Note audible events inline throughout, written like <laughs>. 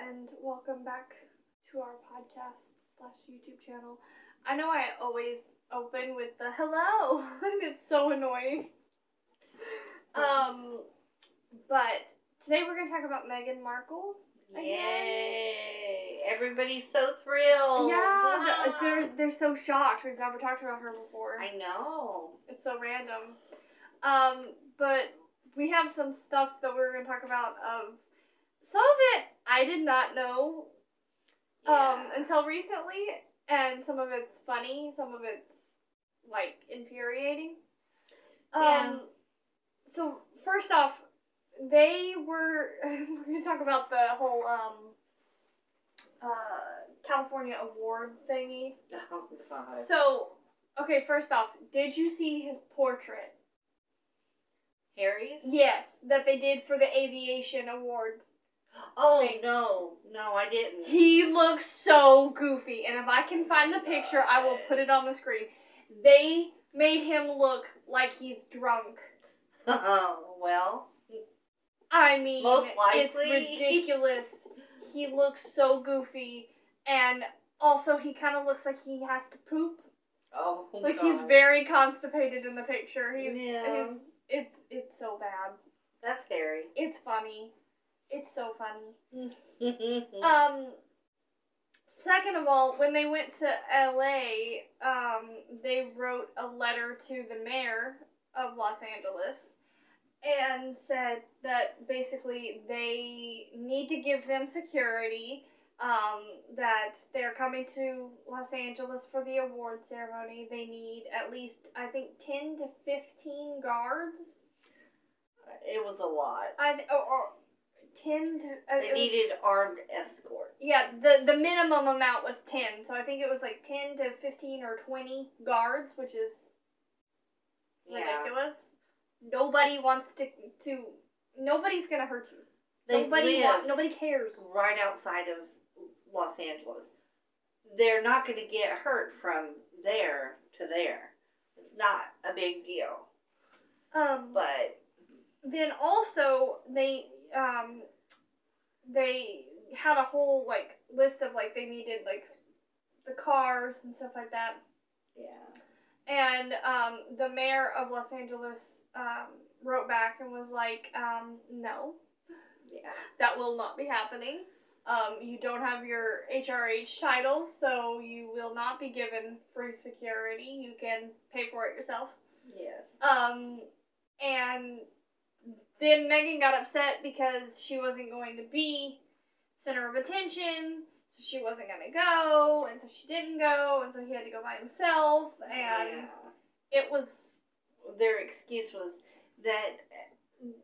and welcome back to our podcast slash YouTube channel. I know I always open with the hello, <laughs> and it's so annoying. Um, but today we're gonna talk about Meghan Markle. Again. Yay! Everybody's so thrilled. Yeah, the- Ah. they're they're so shocked. We've never talked about her before. I know. It's so random. Um, but we have some stuff that we're gonna talk about. Of some of it I did not know um Yeah. until recently, and some of it's funny, some of it's like infuriating. Um, Yeah. so first off, they were <laughs> we're gonna talk about the whole um uh California award thingy. Oh God. So okay, first off, did you see his portrait? Harry's? Yes, that they did for the aviation award. Oh Thing. no, no, I didn't. He looks so goofy, and if I can find the picture, I will put it on the screen. They made him look like he's drunk. Oh well. I mean, Most likely, it's ridiculous. he looks so goofy, and also he kind of looks like he has to poop. Oh Like God. he's very constipated in the picture. He's, Yeah. he's it's it's so bad. That's scary. It's funny. It's so funny. Mm. <laughs> Um. Second of all, when they went to LA, um, they wrote a letter to the mayor of Los Angeles and said that basically they need to give them security. Um, that they're coming to Los Angeles for the award ceremony. They need at least, I think, 10 to 15 guards. it was a lot. I, or, or 10 to. uh, They it was- needed armed escorts. Yeah, the the minimum amount was ten, so I think it was like ten to fifteen or twenty guards, which is Yeah. ridiculous. Nobody wants to to nobody's gonna hurt you. They nobody live nobody cares. right outside of Los Angeles. They're not going to get hurt from there to there. It's not a big deal. Um, But then also they um they had a whole like list of like they needed like the cars and stuff like that. yeah. And um, the mayor of Los Angeles um, wrote back and was like, um, no, Yeah. that will not be happening. Um, you don't have your HRH titles, so you will not be given free security. You can pay for it yourself. Yes. Um, and then Meghan got upset because she wasn't going to be center of attention, so she wasn't going to go, and so she didn't go, and so he had to go by himself, and it was Their excuse was that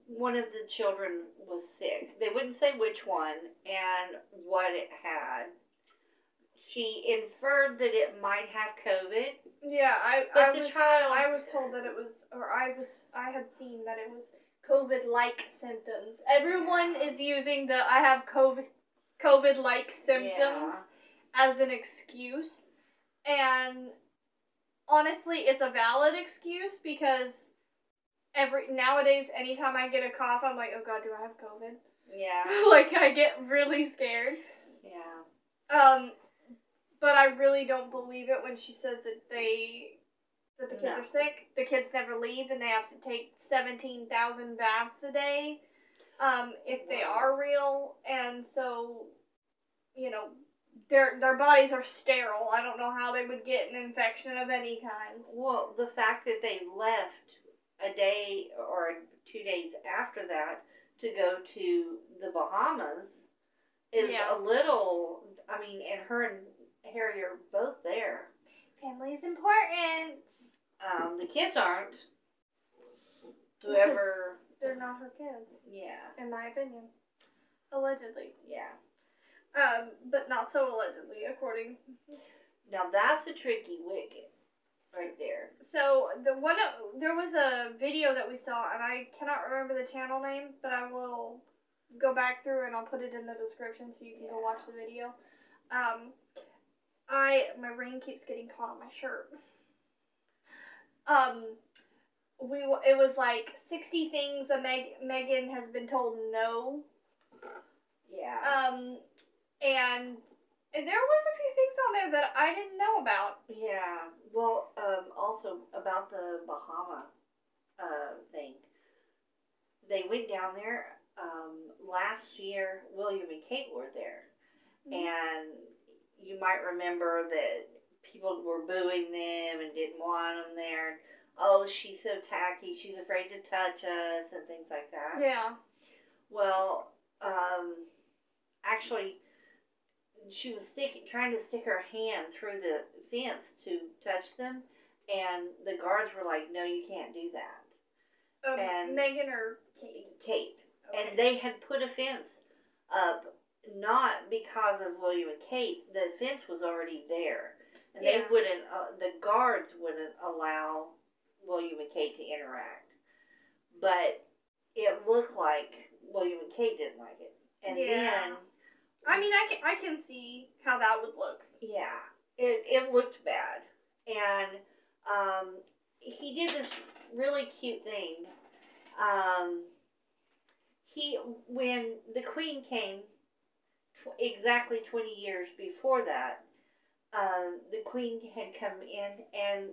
one of the children was sick. They wouldn't say which one and what it had. She inferred that it might have COVID. Yeah, I But I the was child- I was told that it was or I was I had seen that it was COVID like symptoms. Everyone Yeah. is using the I have COVID COVID like symptoms Yeah. as an excuse. And honestly, it's a valid excuse because every nowadays anytime I get a cough, I'm like, "Oh god, do I have COVID?" Yeah. <laughs> like I get really scared. Yeah. Um, but I really don't believe it when she says that they that the kids No. are sick. The kids never leave, and they have to take seventeen thousand baths a day. Um, if they are real, and so, you know, their their bodies are sterile. I don't know how they would get an infection of any kind. Well, the fact that they left a day or two days after that to go to the Bahamas is Yeah. a little. I mean, and her and Harry are both there. Family is important. Um, the kids aren't. Whoever. They're not her kids, Yeah. in my opinion. Allegedly. Yeah. Um, but not so allegedly, according Now that's a tricky wicket, right there. So the one there was a video that we saw, and I cannot remember the channel name, but I will go back through and I'll put it in the description so you can go watch the video. Um, I my ring keeps getting caught on my shirt. Um, we it was like sixty things a Meg Meghan has been told no. Yeah. Um, and there was a few things on there that I didn't know about. Yeah. Well, um, also about the Bahama uh, thing. They went down there um, last year. William and Kate were there, Mhm. and you might remember that people were booing them and didn't want them there. Oh, she's so tacky. She's afraid to touch us and things like that. Yeah. Well, um, actually, she was sticking, trying to stick her hand through the fence to touch them, and the guards were like, "No, you can't do that." Um, And- Meghan or Kate. Kate, Okay. and they had put a fence up, not because of William and Kate. The fence was already there, and they wouldn't. Uh, the guards wouldn't allow William and Kate to interact, but it looked like William and Kate didn't like it, and Yeah. then. I mean, I can I can see how that would look. Yeah, it, it looked bad. And um, he did this really cute thing. Um, he when the queen came, tw- exactly twenty years before that, um, the queen had come in, and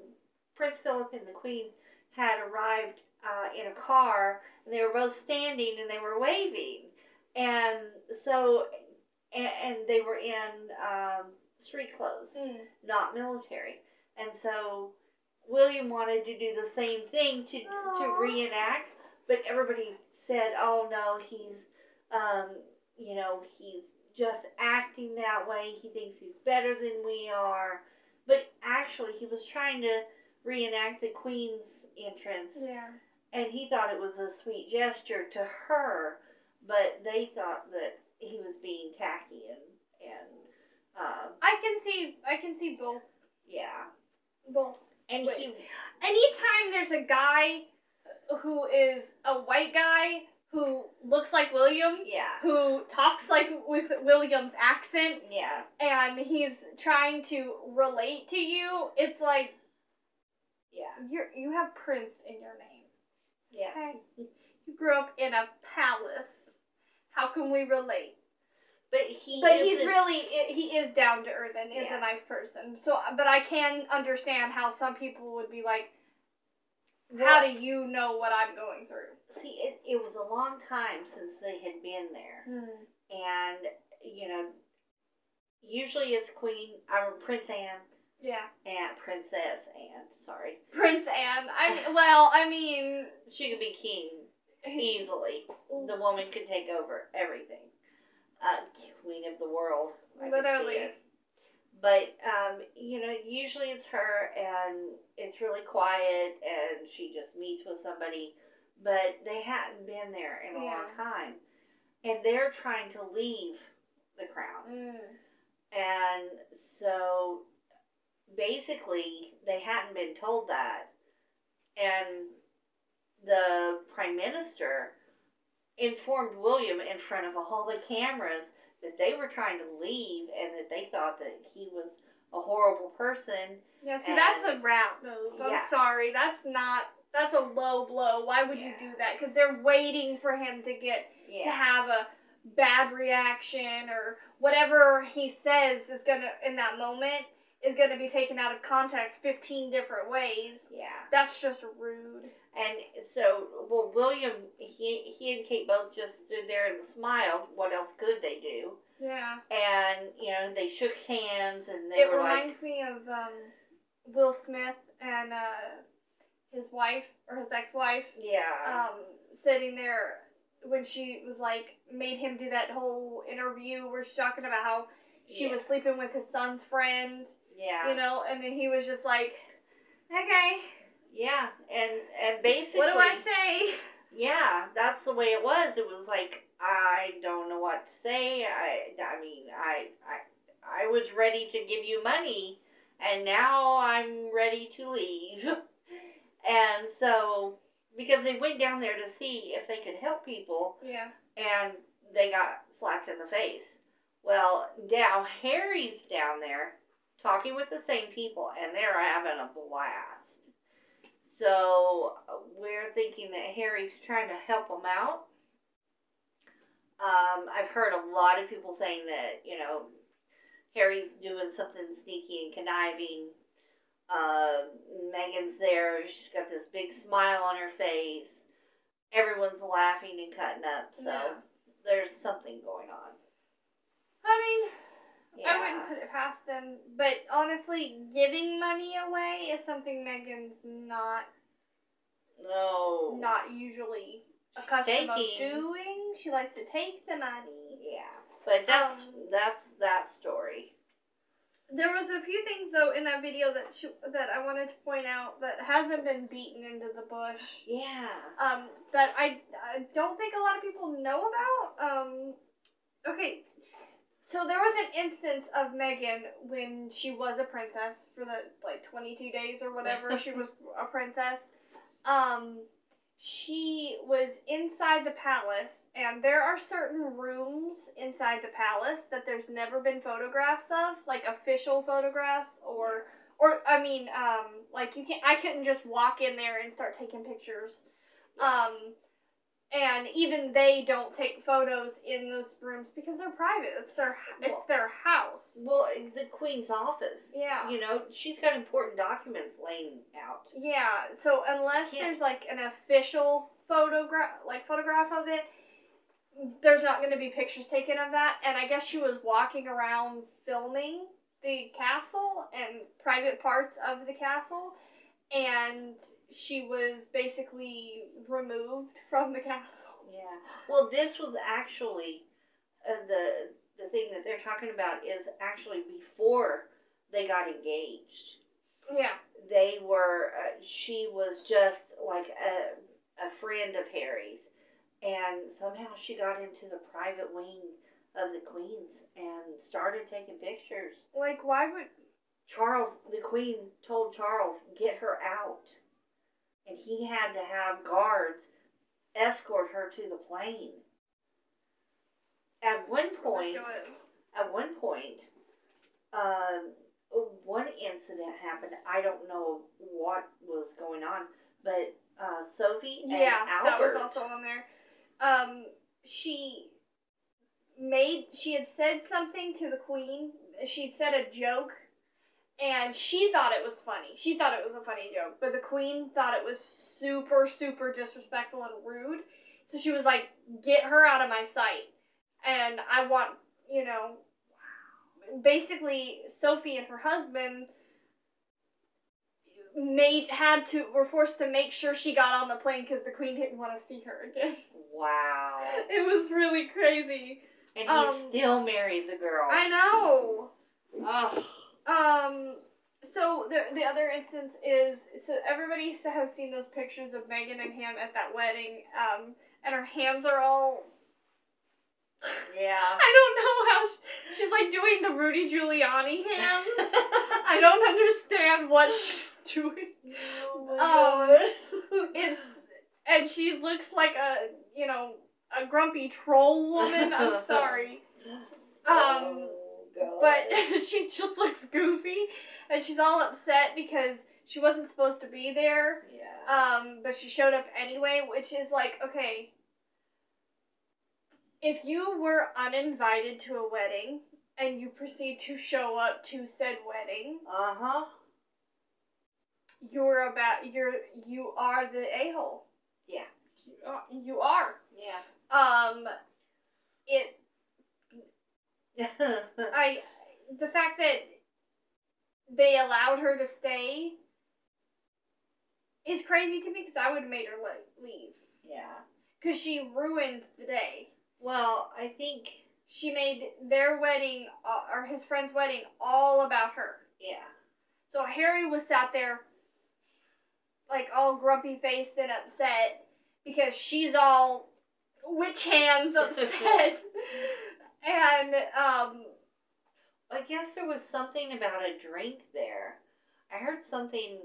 Prince Philip and the queen had arrived uh, in a car, and they were both standing and they were waving, and so, and, and they were in um, street clothes not military. And so William wanted to do the same thing to to reenact, but everybody said, "Oh no, he's um, you know, he's just acting that way. He thinks he's better than we are." But actually, he was trying to reenact the queen's entrance, Yeah. and he thought it was a sweet gesture to her, but they thought that he was being tacky and and um, I can see I can see both yeah. both. And Wait. he, Anytime there's a guy who is a white guy who looks like William, yeah, who talks like with William's accent, yeah, and he's trying to relate to you, it's like yeah, you you have Prince in your name. yeah, Okay. You grew up in a palace. How can we relate? but he, But he's really he is down to earth and is Yeah. a nice person. So, but I can understand how some people would be like, "How do you know what I'm going through?" See. It, it was a long time since they had been there, and you know, usually it's Queen, I mean Prince Anne Yeah, and Princess Anne. Sorry, Prince Anne. I mean, <laughs> well, I mean, she could be king <laughs> easily. The woman could take over everything. Uh, queen of the world. I Literally. But um, you know, usually it's her, and it's really quiet, and she just meets with somebody. But they hadn't been there in a long time, and they're trying to leave the crown, Mm. and so basically they hadn't been told that, and the prime minister informed William in front of all the cameras that they were trying to leave and that they thought that he was a horrible person. yeah. See, And- that's a rat move. I'm Yeah. sorry. That's not. That's a low blow. Why would you do that? Because they're waiting for him to get to have a bad reaction or whatever he says is gonna in that moment is gonna be taken out of context 15 different ways. Yeah. That's just rude. And so, well, William, he, he and Kate both just stood there and smiled. What else could they do? Yeah. And, you know, they shook hands and they It were like, reminds me of um, Will Smith and uh, his wife or his ex-wife yeah. um, sitting there when she was like made him do that whole interview where she's talking about how she Yeah. was sleeping with his son's friend, yeah. you know, and then he was just like, okay, Yeah. And, and basically. what do I say? Yeah, that's the way it was. It was like I don't know what to say. I, I mean, I, I, I was ready to give you money, and now I'm ready to leave. <laughs> and so, because they went down there to see if they could help people, Yeah. and they got slapped in the face. Well, now Harry's down there talking with the same people, and they're having a blast. So we're thinking that Harry's trying to help them out. Um, I've heard a lot of people saying that you know Harry's doing something sneaky and conniving. Uh, Meghan's there. She's got this big smile on her face. Everyone's laughing and cutting up. So Yeah. there's something going on. I mean, Yeah. I wouldn't put it past them, but honestly, giving money away is something Meghan's not no. not usually accustomed of doing. She likes to take the money. Yeah. But that's Um, that's that story. There was a few things though in that video that she, that I wanted to point out that hasn't been beaten into the bush. Yeah. Um, that I, I don't think a lot of people know about. Um, okay, so there was an instance of Meghan when she was a princess for the like 22 days or whatever she <laughs> was a princess. Um, she was inside the palace, and there are certain rooms inside the palace that there's never been photographs of, like official photographs or or I mean, um, like you can not I couldn't just walk in there and start taking pictures. Um, and even they don't take photos in those rooms because they're private. It's their it's their house. Well, the queen's office. Yeah. You know, she's got important documents laying out. Yeah. So unless there's like an official photograph, like photograph of it, there's not going to be pictures taken of that. And I guess she was walking around filming the castle and private parts of the castle, and she was basically removed from the castle. Yeah. Well, this was actually uh, the the thing that they're talking about is actually before they got engaged. Yeah. They were. Uh, she was just like a a friend of Harry's, and somehow she got into the private wing of the Queen's and started taking pictures. Like, why would Charles, the Queen, told Charles, get her out. And he had to have guards escort her to the plane. At one point, at one point, um, one incident happened. I don't know what was going on, but uh, Sophie and Yeah, that was also on there. Um, she made she had said something to the queen. She'd said a joke, and she thought it was funny. She thought it was a funny joke, but the queen thought it was super, super disrespectful and rude. So she was like, "Get her out of my sight," and I want you know. Basically, Sophie and her husband made had to were forced to make sure she got on the plane because the queen didn't want to see her again. Wow. <laughs> It was really crazy. And he Um, still married the girl. I know. oh. Um. So the the other instance is so everybody has seen those pictures of Meghan and him at that wedding. Um, and her hands are all. Yeah. <laughs> I don't know how she, she's like doing the Rudy Giuliani hands. <laughs> I don't understand what she's doing. Oh Um, It's and she looks like a you know a grumpy troll woman. I'm <laughs> sorry. Um, But <laughs> she just looks goofy and she's all upset because she wasn't supposed to be there yeah. um but she showed up anyway which is like okay if you were uninvited to a wedding and you proceed to show up to said wedding uh huh. you're about you're you are the a-hole Yeah. you are, you are. Yeah. um it <laughs> I the fact that they allowed her to stay is crazy to me because I would have made her leave yeah. because she ruined the day. Well, I think She made their wedding uh, or his friend's wedding all about her. yeah. So Harry was sat there like all grumpy faced and upset because she's all witch hands <laughs> upset. <laughs> and um I guess there was something about a drink there. I heard something.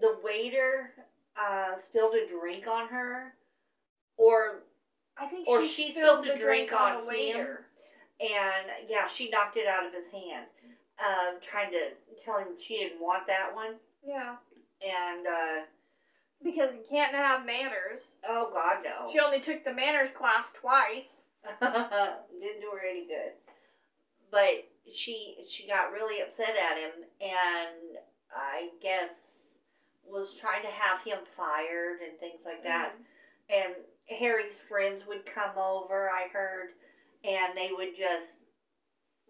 The waiter uh, spilled a drink on her, or I think Or she, she spilled the the drink, drink on on waiter. and yeah, she knocked it out of his hand, um, trying to tell him she didn't want that one. Yeah. And uh, Because you can't have manners. oh God, no, She only took the manners class twice. <laughs> didn't do her any good. But she she got really upset at him, and I guess was trying to have him fired and things like that. Mm-hmm. And Harry's friends would come over. I heard, and they would just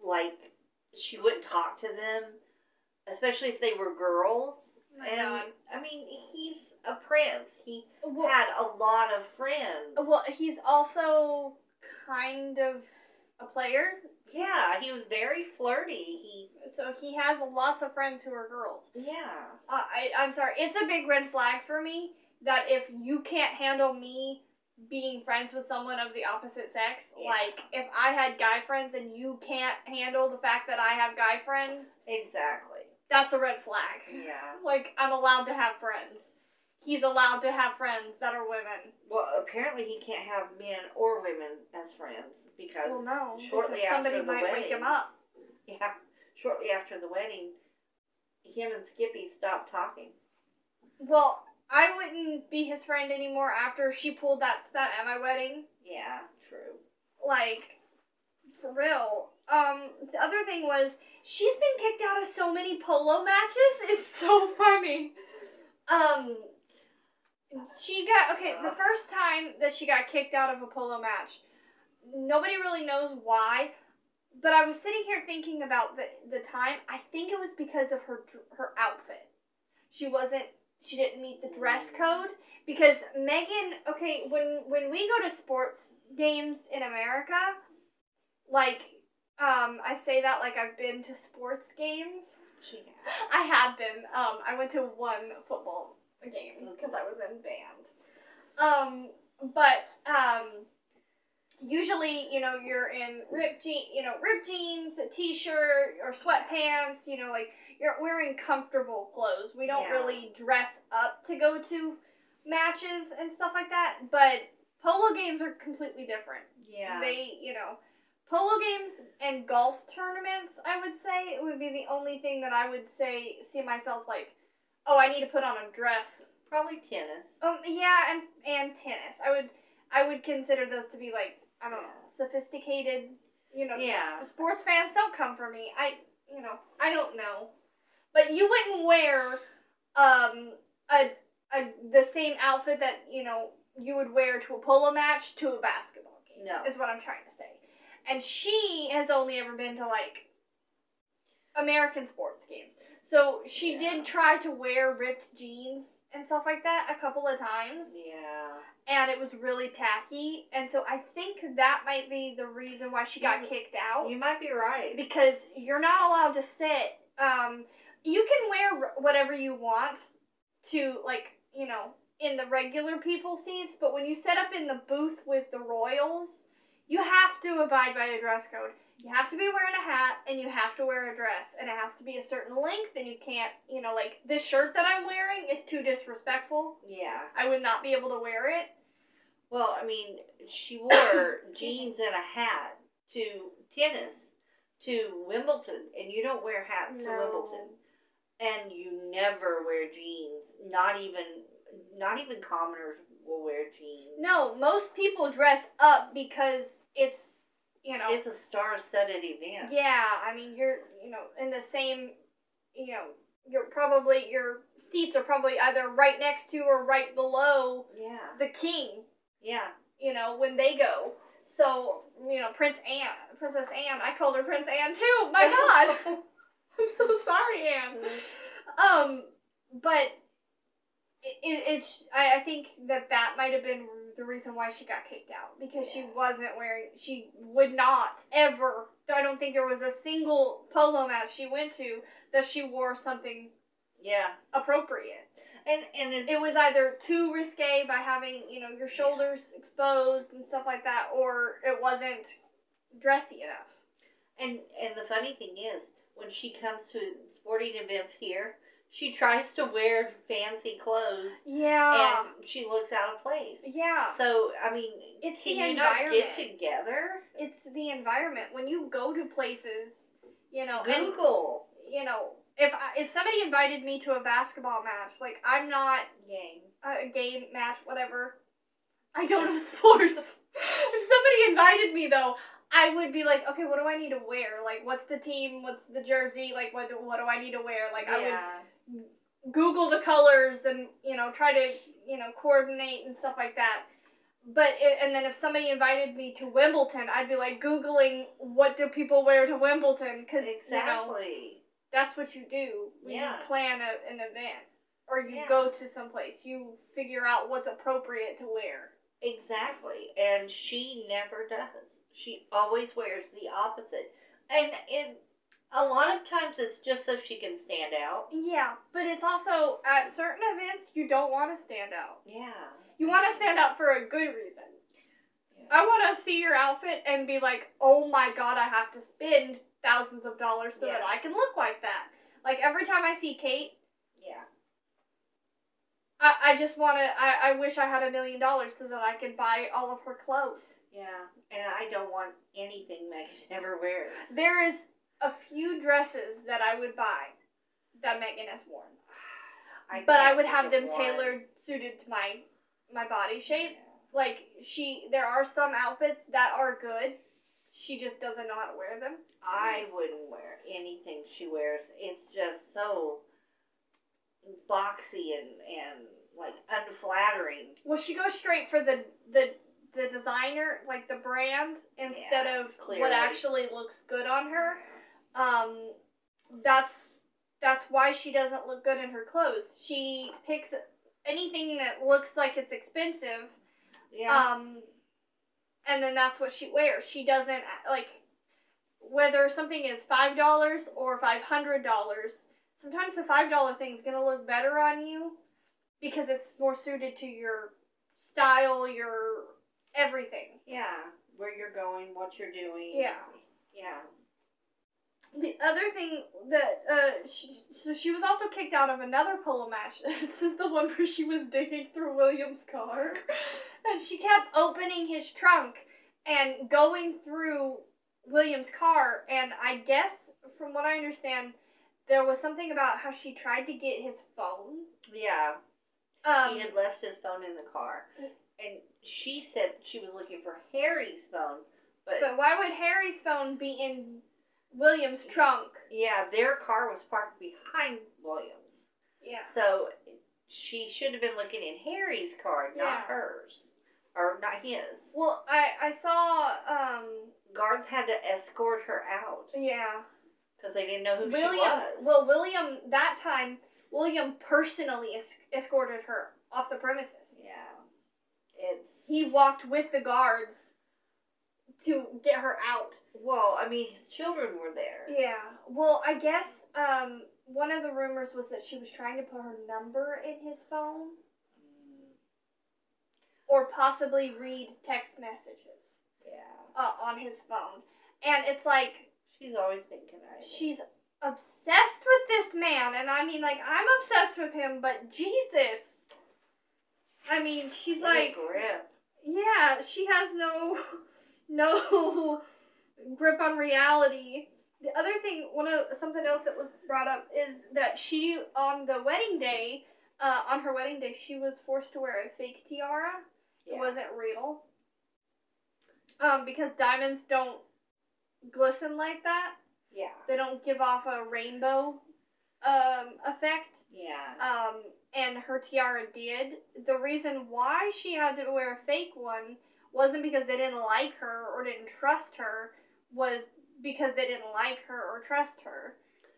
like she wouldn't talk to them, especially if they were girls. Oh and God. I mean, he's a prince. He Well, had a lot of friends. well, he's also kind of a player, yeah, he was very flirty. He, so he has lots of friends who are girls. yeah, Uh, I, I'm sorry, it's a big red flag for me that if you can't handle me being friends with someone of the opposite sex, Yeah. like if I had guy friends and you can't handle the fact that I have guy friends, exactly. that's a red flag. Yeah. <laughs> Like I'm allowed to have friends. He's allowed to have friends that are women. Well, apparently he can't have men or women as friends because Well, no, shortly because somebody after the might wedding, wake him up. <laughs> Yeah, shortly after the wedding, him and Skippy stopped talking. Well, I wouldn't be his friend anymore after she pulled that stunt at my wedding. Yeah, true. Like, for real. Um, the other thing was she's been kicked out of so many polo matches. <laughs> It's so funny. Um, she got okay. The first time that she got kicked out of a polo match, nobody really knows why. But I was sitting here thinking about the the time. I think it was because of her her outfit. She wasn't. She didn't meet the dress code because Meghan. Okay, when when we go to sports games in America, like um, I say that like I've been to sports games. She has <gasps> I have been. Um, I went to one football game because I was in band. Um, but um, usually, you know, you're in ripped je- you know, ripped jeans, a t-shirt, or sweatpants. You know, like you're wearing comfortable clothes. We don't Yeah. really dress up to go to matches and stuff like that. But polo games are completely different. Yeah. They, you know, polo games and golf tournaments, I would say, would be the only thing that I would say see myself like, oh, I need to put on a dress. Probably tennis. Um, yeah, and and tennis. I would I would consider those to be like I don't know sophisticated. You know, Yeah. s- sports fans don't come for me. I you know I don't know, but you wouldn't wear um a a the same outfit that you know you would wear to a polo match to a basketball game No. is what I'm trying to say. And she has only ever been to like American sports games. So she Yeah. did try to wear ripped jeans and stuff like that a couple of times. Yeah. And it was really tacky. And so I think that might be the reason why she got You- kicked out. You might be right. Because you're not allowed to sit. Um, you can wear whatever you want to, like, you know, in the regular people seats, but when you set up in the booth with the royals, you have to abide by the dress code. You have to be wearing a hat and you have to wear a dress, and it has to be a certain length, and you can't, you know, like this shirt that I'm wearing is too disrespectful. Yeah. I would not be able to wear it. Well, I mean, she wore <coughs> jeans and a hat to tennis, to Wimbledon, and you don't wear hats to Wimbledon. And you never wear jeans. Not even, not even commoners will wear jeans. No, most people dress up because it's, you know, It's a star-studded event. Yeah, I mean you're you know in the same you know you're probably your seats are probably either right next to or right below Yeah. the king. Yeah. You know when they go. So you know Prince Anne, Princess Anne. I called her Prince Anne too. My God, <laughs> <laughs> I'm so sorry, Anne. Um, but it, it, it's I, I think that that might have been the reason why she got kicked out because she wasn't wearing she would not ever I don't think there was a single polo match she went to that she wore something Yeah. appropriate. And and it's It was either too risque by having, you know, your shoulders exposed and stuff like that or it wasn't dressy enough. and and the funny thing is when she comes to sporting events here, she tries to wear fancy clothes Yeah. and she looks out of place. yeah. So I mean, It's can the you not get together? it's the environment when you go to places you know and Google you know if I, if somebody invited me to a basketball match like i'm not game. a game match whatever i don't know <laughs> sports if somebody invited me though I would be like, okay, what do I need to wear? Like, what's the team? What's the jersey? Like, what do, what do I need to wear? Like, I would yeah. Google the colors and you know try to you know coordinate and stuff like that. But it, and then if somebody invited me to Wimbledon, I'd be like googling what do people wear to Wimbledon because you know that's what you do when Yeah. you plan a, an event or you Yeah. go to some place. You figure out what's appropriate to wear. Exactly. And she never does. She always wears the opposite. And in a lot of times it's just so she can stand out. Yeah, but it's also at certain events you don't want to stand out. Yeah. You want to stand out for a good reason. Yeah. I want to see your outfit and be like, oh my god, I have to spend thousands of dollars so that I can look like that. Like every time I see Kate, Yeah. I, I just want to, I, I wish I had a million dollars so that I could buy all of her clothes. Yeah. And I don't want anything Meghan <laughs> ever wears. There is a few dresses that I would buy that Meghan has worn. <sighs> but I would have them tailored, suited to my my body shape. Yeah. Like she, there are some outfits that are good. She just doesn't know how to wear them. I wouldn't wear anything she wears. It's just so boxy and, and like unflattering. Well, she goes straight for the the the designer, like the brand, instead Yeah, of clearly. what actually looks good on her. Um, that's that's why she doesn't look good in her clothes. She picks anything that looks like it's expensive, Yeah. um, and then that's what she wears. She doesn't like whether something is five dollars or five hundred dollars. Sometimes the five dollar thing is gonna look better on you because it's more suited to your style, your everything. yeah. Where you're going, what you're doing. Yeah. Yeah. The other thing that uh, she, so she was also kicked out of another polo match. <laughs> this is the one where she was digging through William's car, and she kept opening his trunk and going through William's car. And I guess, from what I understand, there was something about how she tried to get his phone. Yeah. Um, he had left his phone in the car. And she said she was looking for Harry's phone, but, but why would Harry's phone be in William's trunk? yeah, their car was parked behind Williams. Yeah. So she should have been looking in Harry's car, not Yeah. hers. Or not his. Well, I I saw um Guards had to escort her out yeah. because they didn't know who William, she was. well, William that time, William personally es- escorted her off the premises. yeah. It's. He walked with the guards to get her out. Well, I mean, his children were there. Yeah. Well, I guess um one of the rumors was that she was trying to put her number in his phone Mm, or possibly read text messages Yeah. uh, on his phone. And it's like She's always been conniving. she's obsessed with this man and I mean like I'm obsessed with him, but Jesus. I mean, she's What like grip. Yeah, she has no <laughs> no <laughs> grip on reality. The other thing, one of something else that was brought up is that she on the wedding day, uh, on her wedding day, she was forced to wear a fake tiara. Yeah. It wasn't real. Um, because diamonds don't glisten like that. Yeah. They don't give off a rainbow um effect Yeah. um, and her tiara did. The reason why she had to wear a fake one wasn't because they didn't like her or didn't trust her, was because they didn't like her or trust her.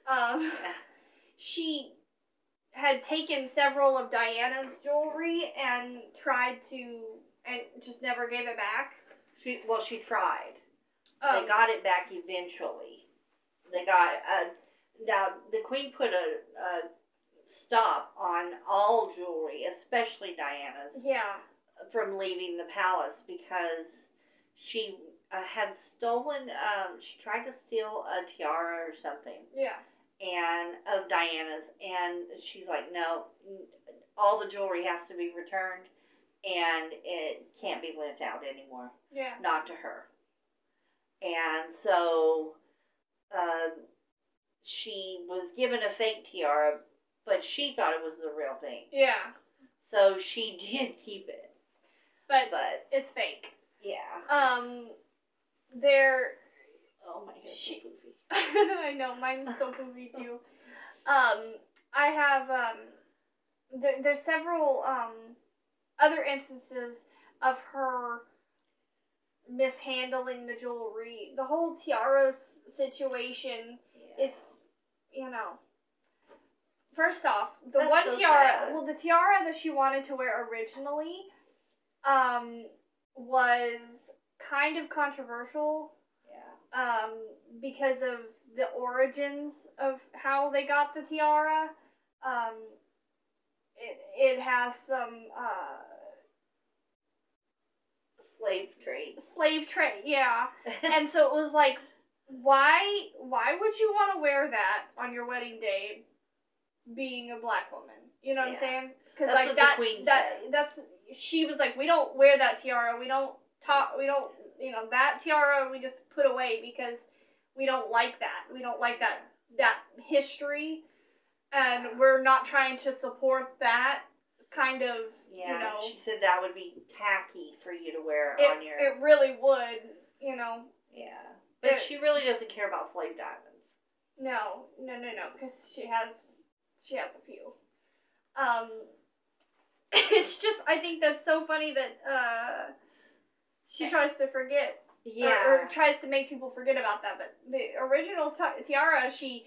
Um, Yeah. <laughs> she had taken several of Diana's jewelry and tried to, and just never gave it back. She well, she tried. Um, they got it back eventually. They got uh, now the queen put a, a stop on all jewelry, especially Diana's, yeah, from leaving the palace because she uh, had stolen. Um, she tried to steal a tiara or something, yeah, and of Diana's, and she's like, no, all the jewelry has to be returned, and it can't be lent out anymore yeah. not to her. And so um, she was given a fake tiara, but she thought it was the real thing. Yeah, So she <laughs> did keep it. But But it's fake. yeah. Um, they're Oh my god, She- so poofy. <laughs> I know mine's so poofy too. Um, I have um, there, there's several um other instances of her mishandling the jewelry. The whole tiara situation Yeah. is, you know. First off, the That's one so tiara, sad. well, the tiara that she wanted to wear originally, um, was kind of controversial yeah. um, because of the origins of how they got the tiara. Um, it it has some uh, Slave trade. slave trade, yeah, <laughs> and so it was like, why why would you want to wear that on your wedding day, being a black woman? You know what Yeah. I'm saying? Because like that that said. that's she was like, we don't wear that tiara. We don't talk. We don't you know that tiara. We just put away because we don't like that. We don't like that that history, and we're not trying to support that kind of. yeah, you know, she said that would be tacky for you to wear it on your. it really would. You know, yeah, but it- she really doesn't care about slave diamonds. no, no, no, no, because she has she has a few. Um, <laughs> it's just I think that's so funny that uh, she tries to forget or- Yeah. or, tries to make people forget about that. But the original ti- tiara she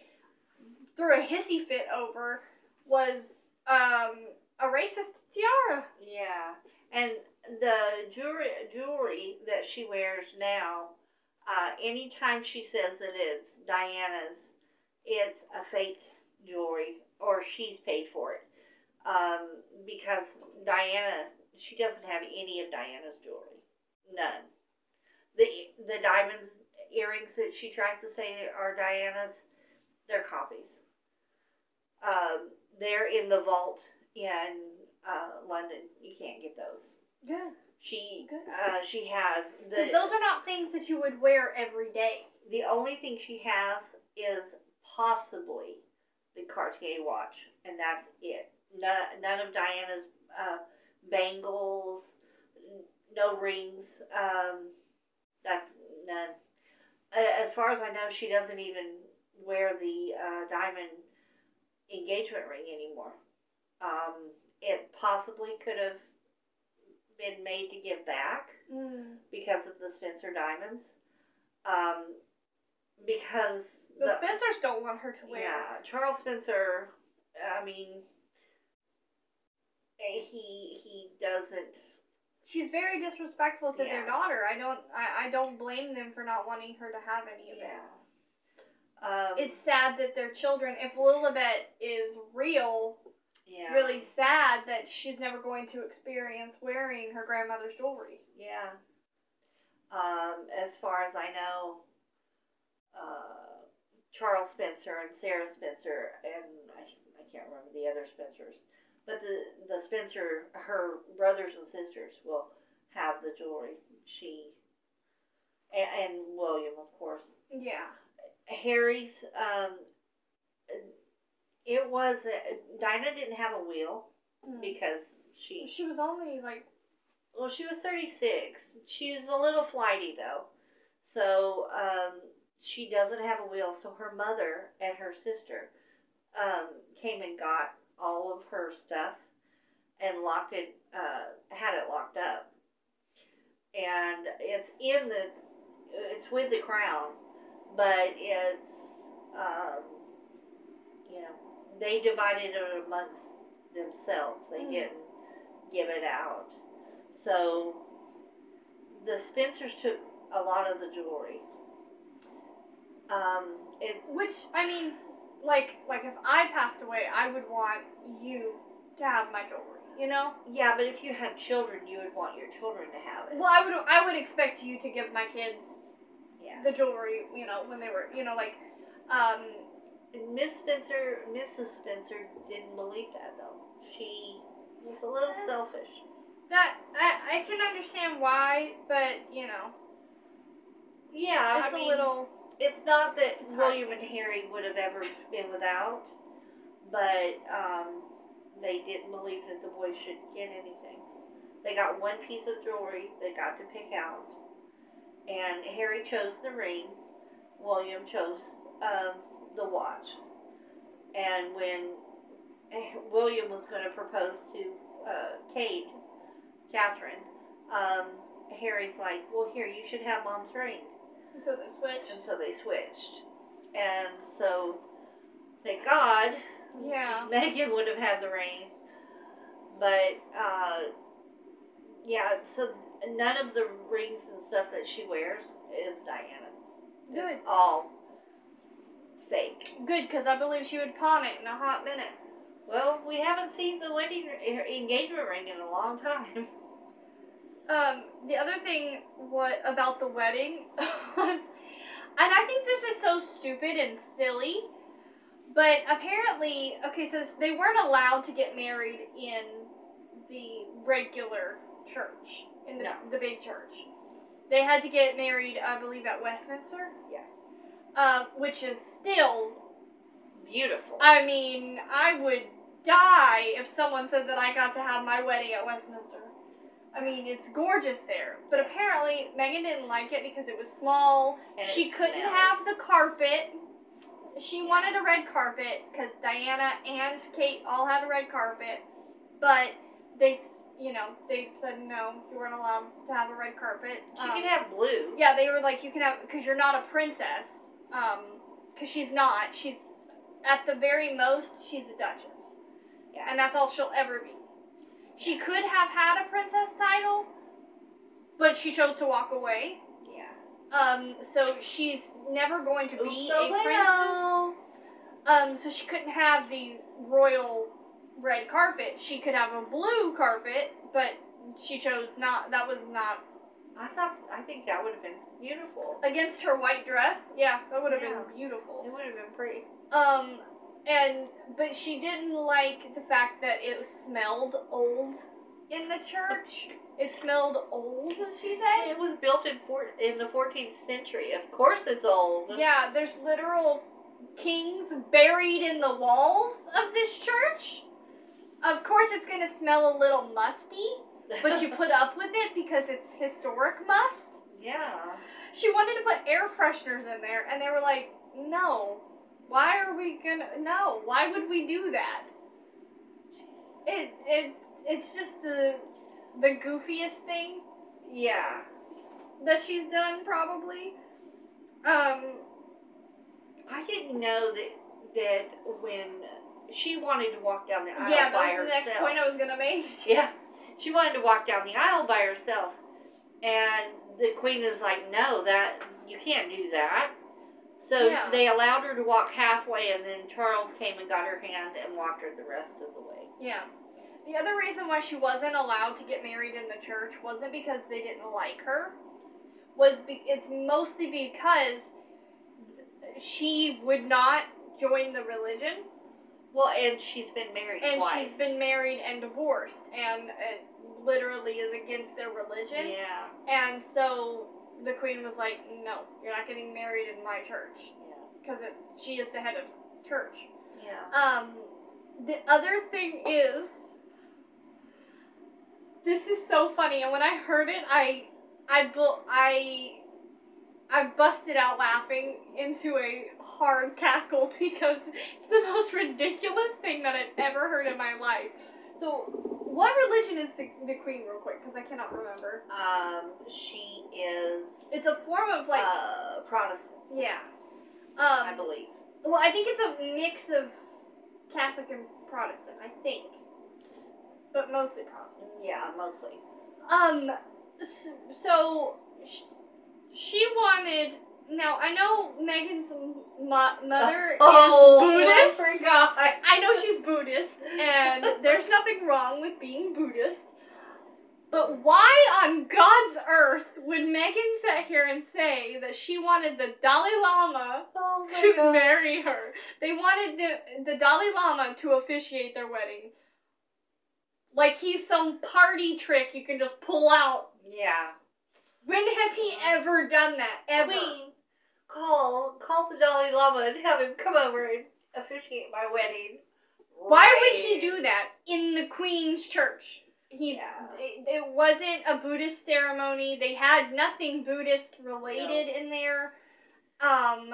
threw a hissy fit over was um, a racist tiara. Yeah, and the jewelry jewelry that she wears now, uh, anytime she says that it's Diana's, it's a fake jewelry or she's paid for it. Um, because Diana, she doesn't have any of Diana's jewelry, none. The the diamonds earrings that she tries to say are Diana's, they're copies. Um, they're in the vault in uh, London. You can't get those. Good. She Good. uh, she has Because those are not things that you would wear every day. the only thing she has is possibly the Cartier watch, and that's it. None, none of Diana's uh, bangles, no rings. Um, that's none. As far as I know, she doesn't even wear the uh, diamond engagement ring anymore. Um, it possibly could have been made to give back Mm. because of the Spencer diamonds. Um, because The Spencers don't want her to wear. yeah, Charles Spencer. I mean, he he doesn't. She's very disrespectful to their daughter. I don't. I, I don't blame them for not wanting her to have any of Yeah. it. Um, It's sad that their children. If Lilibet is real, yeah. really sad that she's never going to experience wearing her grandmother's jewelry. Yeah. Um, as far as I know, uh, Charles Spencer and Sarah Spencer, and I, I can't remember the other Spencers, but the, the Spencer, her brothers and sisters will have the jewelry. She, and, and William, of course. Yeah. Harry's, um, it was, Diana didn't have a wheel Mm. because she She was only like. well, she was 36. She's a little flighty, though. So, um, she doesn't have a wheel. So, her mother and her sister um, came and got all of her stuff and locked it, uh, had it locked up. And it's in the, it's with the crown, but it's, um, you know, they divided it amongst themselves. They Mm. didn't give it out. So the Spencers took a lot of the jewelry. Um, it Which I mean, like like if I passed away, I would want you to have my jewelry. You know. yeah, but if you had children, you would want your children to have it. Well, I would I would expect you to give my kids Yeah. the jewelry. You know when they were you know like. Um, Miss Spencer, Mrs. Spencer didn't believe that though. She was a little selfish. that I, I can understand why, but you know, Yeah, it's I a mean, little. It's not that. William and Harry would have ever been without, but um, they didn't believe that the boys should get anything. They got one piece of jewelry they got to pick out, and Harry chose the ring. William chose um, the watch. And when <laughs> William was going to propose to uh, Kate, Catherine, um, Harry's like, "Well, here you should have Mom's ring." So they switched. And so they switched. And so, thank God, Yeah. <laughs> Meghan would have had the ring. But, uh, yeah, so none of the rings and stuff that she wears is Diana's. Good. It's all fake. Good, because I believe she would pawn it in a hot minute. Well, we haven't seen the wedding engagement ring in a long time. <laughs> Um, the other thing what about the wedding <laughs> was, and I think this is so stupid and silly, but apparently, okay, so they weren't allowed to get married in the regular church, in the, No. the big church. They had to get married, I believe, at Westminster. Yeah. Um, which is still, Beautiful. I mean, I would die if someone said that I got to have my wedding at Westminster. I mean, it's gorgeous there. But apparently, Meghan didn't like it because it was small. And she couldn't smelled. have the carpet. She wanted a red carpet because Diana and Kate all had a red carpet. But they, you know, they said no, you weren't allowed to have a red carpet. She Um, could have blue. yeah, they were like, you can have, because you're not a princess. Um, because she's not. She's, at the very most, she's a duchess. Yeah. And that's all she'll ever be. She could have had a princess title, but she chose to walk away. Yeah. Um, so she's never going to be Oops, oh, a princess. Um, so she couldn't have the royal red carpet. She could have a blue carpet, but she chose not. That was not I thought, I think that would have been beautiful. against her white dress. Yeah, that would have Yeah. been beautiful. It would have been pretty. Um, and but she didn't like the fact that it smelled old in the church. It smelled old, she said. It was built in four, in the 14th century. Of course, it's old. Yeah, there's literal kings buried in the walls of this church. Of course, it's gonna smell a little musty, but you put up with it because it's historic must. <laughs> yeah. She wanted to put air fresheners in there, and they were like, "No, why are we gonna? No, why would we do that?" It it it's just the the goofiest thing Yeah. that she's done, probably. Um, I didn't know that that when she wanted to walk down the aisle yeah, by that was the next point I was gonna make. Yeah, she wanted to walk down the aisle by herself, and the queen is like, "No, that you can't do that." So Yeah. they allowed her to walk halfway, and then Charles came and got her hand and walked her the rest of the way. Yeah. The other reason why she wasn't allowed to get married in the church wasn't because they didn't like her. Was be- it's mostly because she would not join the religion, Well, and she's been married and twice. she's been married and divorced, and it literally is against their religion. Yeah. And so the queen was like, "No, you're not getting married in my church Yeah. because she is the head of church." Yeah. Um, the other thing is, this is so funny, and when I heard it, I, I, bu- I, I busted out laughing into a hard cackle <laughs> because it's the most ridiculous thing that I've ever heard in my life. So, what religion is the the queen, real quick? Because I cannot remember. Um, she is It's a form of like, uh, Protestant, yeah. I Um, believe. well, I think it's a mix of Catholic and Protestant. I think, but mostly Protestant. Yeah, mostly. Um, so sh- she wanted. Now I know Meghan's mo- mother <laughs> oh, is Buddhist. I forgot. I know she's Buddhist, and there's nothing wrong with being Buddhist. But why on God's earth would Meghan sit here and say that she wanted the Dalai Lama Oh to God. marry her? They wanted the, the Dalai Lama to officiate their wedding. Like he's some party trick you can just pull out. Yeah. When has he ever done that? Ever? Queen, call call the Dalai Lama and have him come over and officiate my wedding. Why would he do that in the Queen's church? He's Yeah. it, it wasn't a Buddhist ceremony. They had nothing Buddhist related in there. Um,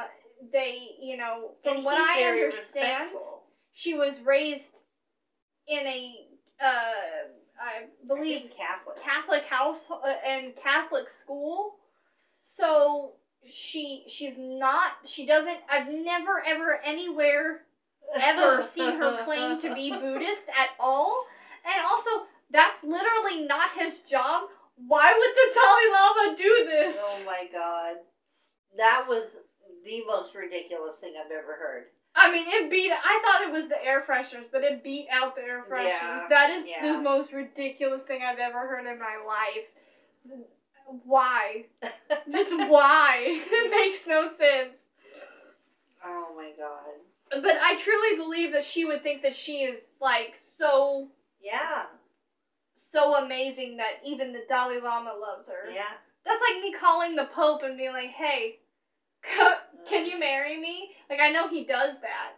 they, you know, from And what I understand, respectful. she was raised in a, uh, I believe I Catholic. Catholic house uh, and Catholic school. So she she's not she doesn't I've never ever anywhere ever seen her claim to be <laughs> Buddhist at all. And also that's literally not his job. Why would the Dalai Lama do this? Oh my god. That was the most ridiculous thing I've ever heard. I mean, it beat. I thought it was the air fresheners, but it beat out the air fresheners. Yeah, that is yeah. the most ridiculous thing I've ever heard in my life. Why? Just <laughs> why? <laughs> it makes no sense. oh my god. But I truly believe that she would think that she is like so Yeah. so amazing that even the Dalai Lama loves her. Yeah. That's like me calling the Pope and being like, "Hey, can you marry me?" Like I know he does that,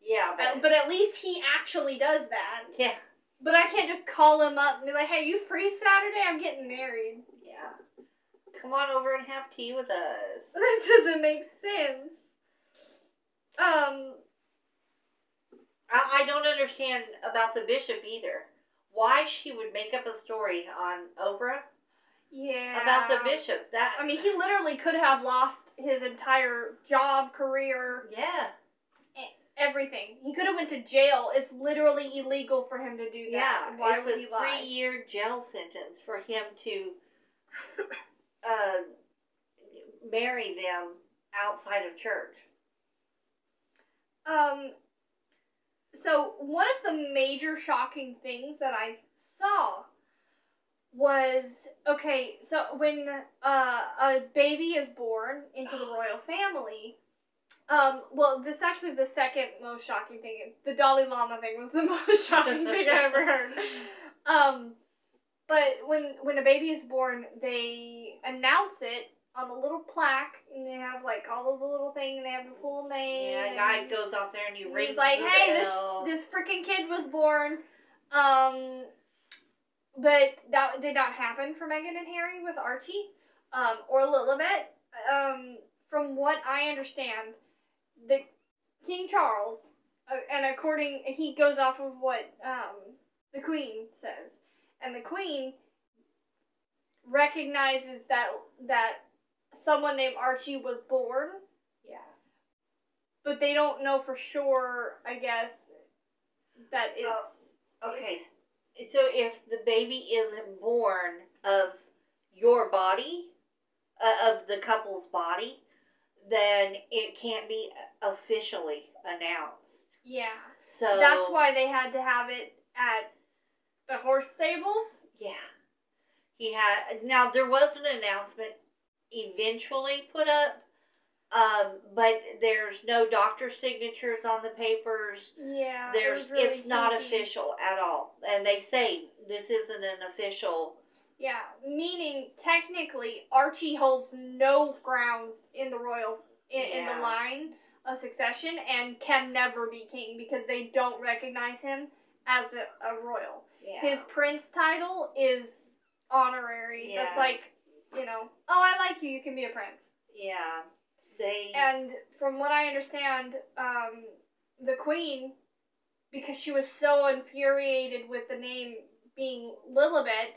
Yeah, uh, but, but at least he actually does that. yeah. But I can't just call him up and be like, "Hey, you free Saturday? I'm getting married." Yeah. Come on over and have tea with us. <laughs> That doesn't make sense. Um, I, I don't understand about the bishop either. Why she would make up a story on Oprah yeah. about the bishop? That I mean, he literally could have lost his entire job, career, yeah, everything. He could have went to jail. It's literally illegal for him to do that. yeah. Why it's would a he lie? three-year jail sentence for him to uh, marry them outside of church. Um, so one of the major shocking things that I saw was okay. So when uh, a baby is born into the <sighs> royal family, um, well, this is actually the second most shocking thing. The Dalai Lama thing was the <laughs> most shocking thing I ever heard. <laughs> Um, but when when a baby is born, they announce it on a little plaque, and they have like all of the little thing, and they have the full name. Yeah, a guy goes out there and he rings He's like, hey, this bell." this freaking kid was born. Um, but that did not happen for Meghan and Harry with Archie, um, or Lilibet. Um, from what I understand, the King Charles, uh, and according he goes off of what um the Queen says, and the Queen recognizes that that someone named Archie was born yeah. but they don't know for sure, I guess, that it's. Okay, so if the baby isn't born of your body, uh, of the couple's body, then it can't be officially announced. yeah. So That's why they had to have it at the horse stables. Yeah, he had. Now there was an announcement eventually put up, um, but there's no doctor signatures on the papers. Yeah. There's it's not official at all, and they say this isn't an official. Yeah, meaning technically Archie holds no grounds in the royal in, in the line of succession and can never be king because they don't recognize him as a, a royal. Yeah. His prince title is honorary. Yeah. That's like, you know, oh, I like you, you can be a prince. yeah. They. And from what I understand, um, the queen, because she was so infuriated with the name being Lilibet,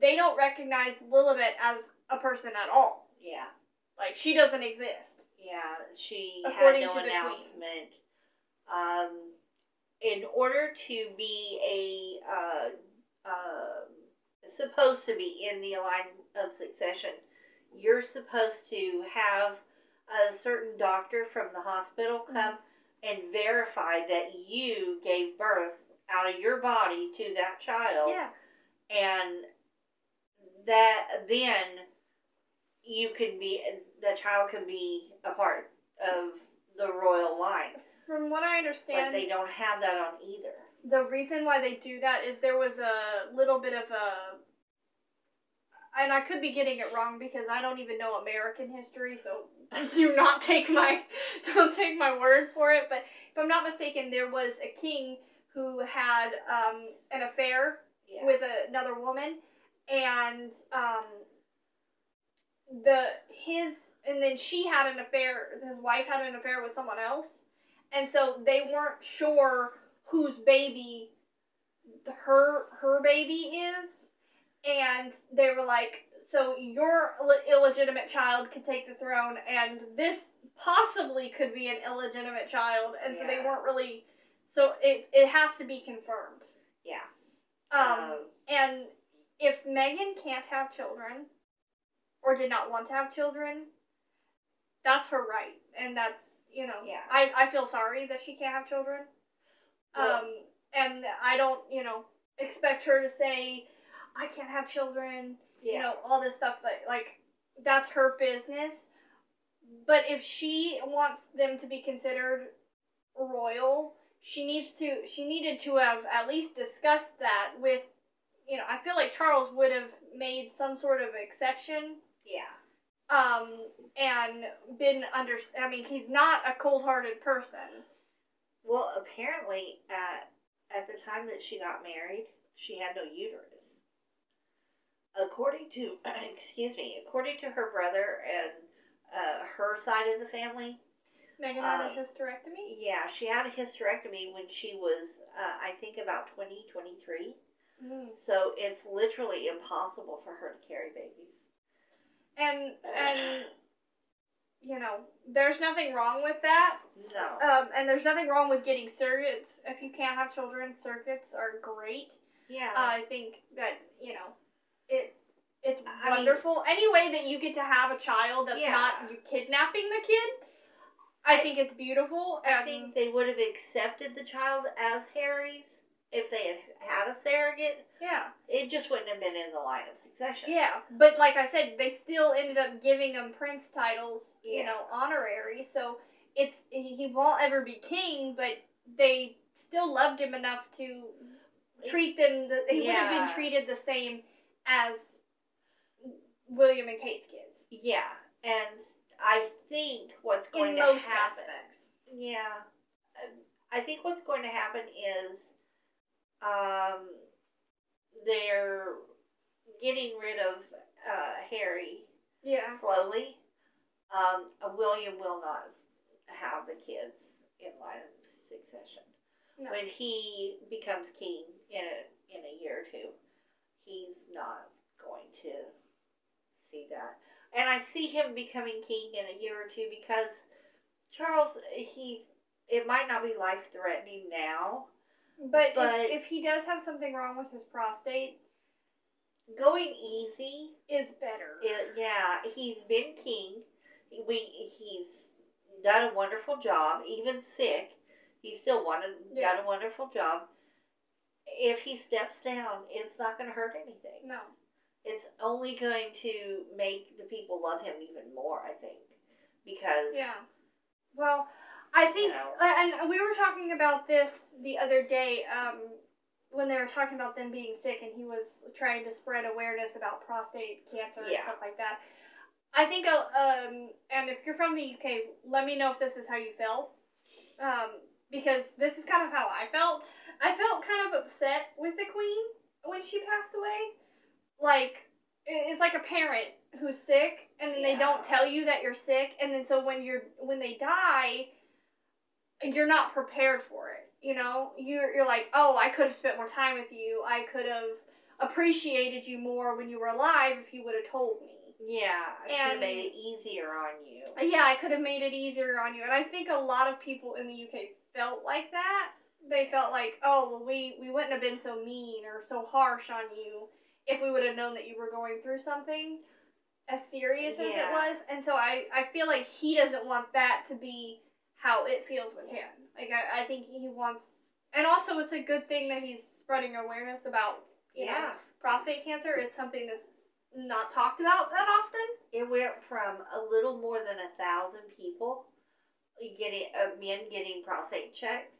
they don't recognize Lilibet as a person at all. yeah. Like she doesn't exist. Yeah, she According had no to announcement. Um, in order to be a uh, uh, supposed to be in the line of succession, you're supposed to have a certain doctor from the hospital Mm-hmm. come and verify that you gave birth out of your body to that child Yeah. and that then you can be the child can be a part of the royal line From what I but understand, they don't have that on either the reason why they do that is there was a little bit of a and I could be getting it wrong because I don't even know American history, so <laughs> do not take my <laughs> don't take my word for it. But if I'm not mistaken, there was a king who had um, an affair Yeah. with another woman, and um, the his and then she had an affair. His wife had an affair with someone else, and so they weren't sure whose baby her her baby is, and they were like, so your Ill- illegitimate child could take the throne, and this possibly could be an illegitimate child, and so they weren't really. So it it has to be confirmed. yeah. Um, and if Meghan can't have children, or did not want to have children, that's her right, and that's you know, Yeah. I I feel sorry that she can't have children. Well- um, and I don't you know expect her to say I can't have children, yeah. you know, all this stuff that like that's her business. But if she wants them to be considered royal, she needs to she needed to have at least discussed that with you know, I feel like Charles would have made some sort of exception yeah. um and been under I mean, he's not a cold-hearted person. Well, apparently, at at the time that she got married, she had no uterus. According to, <clears throat> excuse me, according to her brother and uh, her side of the family, Meghan had a Um, hysterectomy. yeah, she had a hysterectomy when she was, uh, I think, about 20, 23. Mm. So it's literally impossible for her to carry babies. And and <clears throat> you know, there's nothing wrong with that. No. Um, and there's nothing wrong with getting surrogates. If you can't have children, surrogates are great. yeah. I think that you know, it it's I mean- wonderful. Any way that you get to have a child that's Yeah. not you kidnapping the kid, I, I- think it's beautiful. I think they would have accepted the child as Harry's if they had had a surrogate. yeah, It just wouldn't have been in the line of succession. yeah. But like I said, they still ended up giving him prince titles, you know, honorary. So it's he won't ever be king, but they still loved him enough to treat them. The, he would have been treated the same as William and Kate's kids Yeah, and I think what's going in to most happen. aspects. Yeah, I think what's going to happen is, um, they're getting rid of uh, Harry Yeah. slowly. Um, uh, William will not have the kids in line of succession. No. When he becomes king in a in a year or two, he's not going to see that. And I see him becoming king in a year or two because Charles, he it might not be life threatening now. But, But- if, if he does have something wrong with his prostate, Going easy is better. It, yeah, he's been king. We he's done a wonderful job. Even sick, he still wanted Yeah. done a wonderful job. If he steps down, it's not going to hurt anything. No. It's only going to make the people love him even more. I think because Yeah. Well, I think, know. and we were talking about this the other day um, when they were talking about them being sick, and he was trying to spread awareness about prostate cancer and stuff like that. I think, uh, um, and if you're from the UK, let me know if this is how you felt, um, because this is kind of how I felt. I felt kind of upset with the Queen when she passed away. Like, it's like a parent who's sick, and then they don't tell you that you're sick, and then so when you're when they die, you're not prepared for it. You know, you're you're like, oh, I could have spent more time with you. I could have appreciated you more when you were alive if you would have told me. yeah, I could have And- made it easier on you. Yeah, I could have made it easier on you. And I think a lot of people in the UK felt like that. They felt like, oh, well, we, we wouldn't have been so mean or so harsh on you if we would have known that you were going through something as serious as it was. And so I, I feel like he doesn't want that to be how it feels with him. Like, I, I think he wants. And also, it's a good thing that he's spreading awareness about, you know, Yeah, prostate cancer. It's something that's not talked about that often. it went from a little more than a thousand people getting uh, men getting prostate checked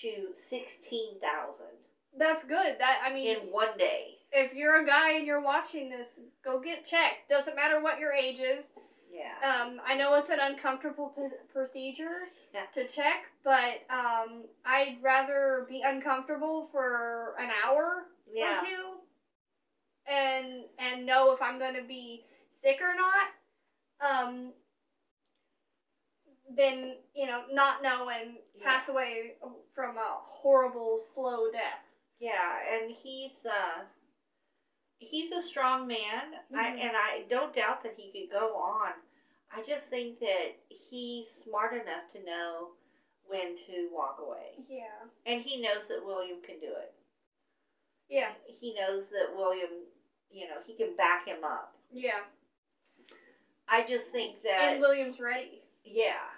to sixteen thousand That's good. That I mean, in one day. If you're a guy and you're watching this, go get checked. Doesn't matter what your age is. Yeah. Um, I know it's an uncomfortable p- procedure Yeah. to check, but um, I'd rather be uncomfortable for an hour yeah. or two, and and know if I'm going to be sick or not. Um, than you know not know and Yeah. pass away from a horrible slow death. Yeah, and he's uh he's a strong man. I Mhm. and I don't doubt that he could go on. I just think that he's smart enough to know when to walk away. Yeah. And he knows that William can do it. Yeah. He knows that William, you know, he can back him up. Yeah. I just think that And William's ready. Yeah,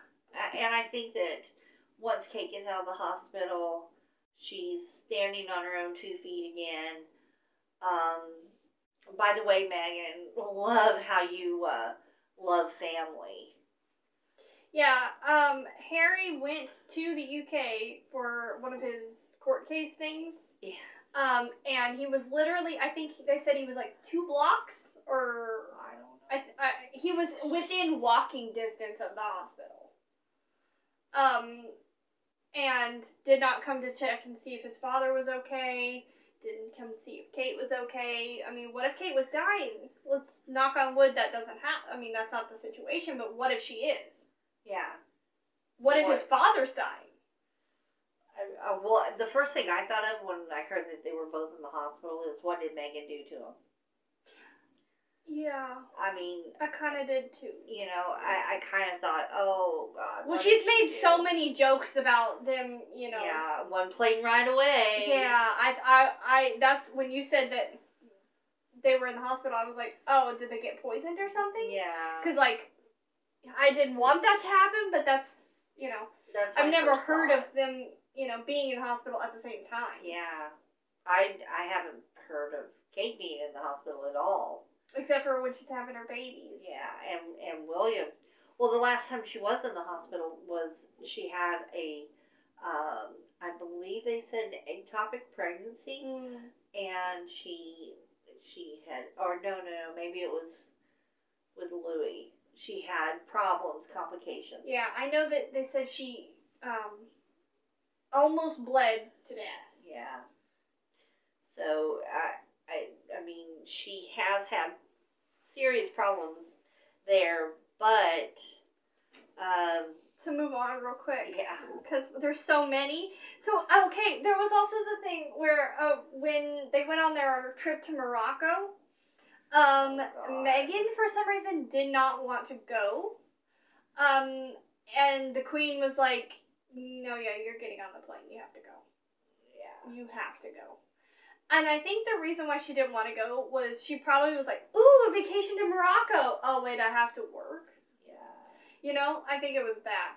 and I think that once Kate gets out of the hospital, she's standing on her own two feet again. Um, by the way, Meghan, love how you uh, love family. Yeah, um, Harry went to the UK for one of his court case things. Yeah. Um, and he was literally, I think they said he was like two blocks, or I don't know. I, I, he was within walking distance of the hospital. Um, and did not come to check and see if his father was okay. Didn't come to see if Kate was okay. I mean, what if Kate was dying? Let's knock on wood that doesn't happen. I mean, that's not the situation, but what if she is? Yeah. What if his father's dying? I, uh, well, the first thing I thought of when I heard that they were both in the hospital is what did Meghan do to him? Yeah, I mean, I kind of did too. you know, I, I kind of thought, oh God. Well, she's did she made so many jokes about them, you know. Yeah, one plane ride away. Yeah, I, I, I. That's when you said that they were in the hospital. I was like, oh, did they get poisoned or something? Yeah. Because like, I didn't want that to happen, but that's you know, That's I've never heard thought. of them, you know, being in the hospital at the same time. Yeah, I I haven't heard of Kate being in the hospital at all. Except for when she's having her babies. Yeah, and and William. Well, the last time she was in the hospital was she had a, um, I believe they said ectopic pregnancy, Mm. and she she had or no no no maybe it was with Louis. She had problems, complications. Yeah, I know that they said she um almost bled to death. Yeah. So I I I mean she has had serious problems there, but um To move on real quick. yeah. because there's so many. So okay, there was also the thing where uh, when they went on their trip to Morocco, um, Oh, Meghan for some reason did not want to go, um, and the Queen was like, "No, yeah, you're getting on the plane. You have to go. Yeah. You have to go." And I think the reason why she didn't want to go was she probably was like, "Ooh, a vacation to Morocco. Oh wait, I have to work." Yeah. You know, I think it was that.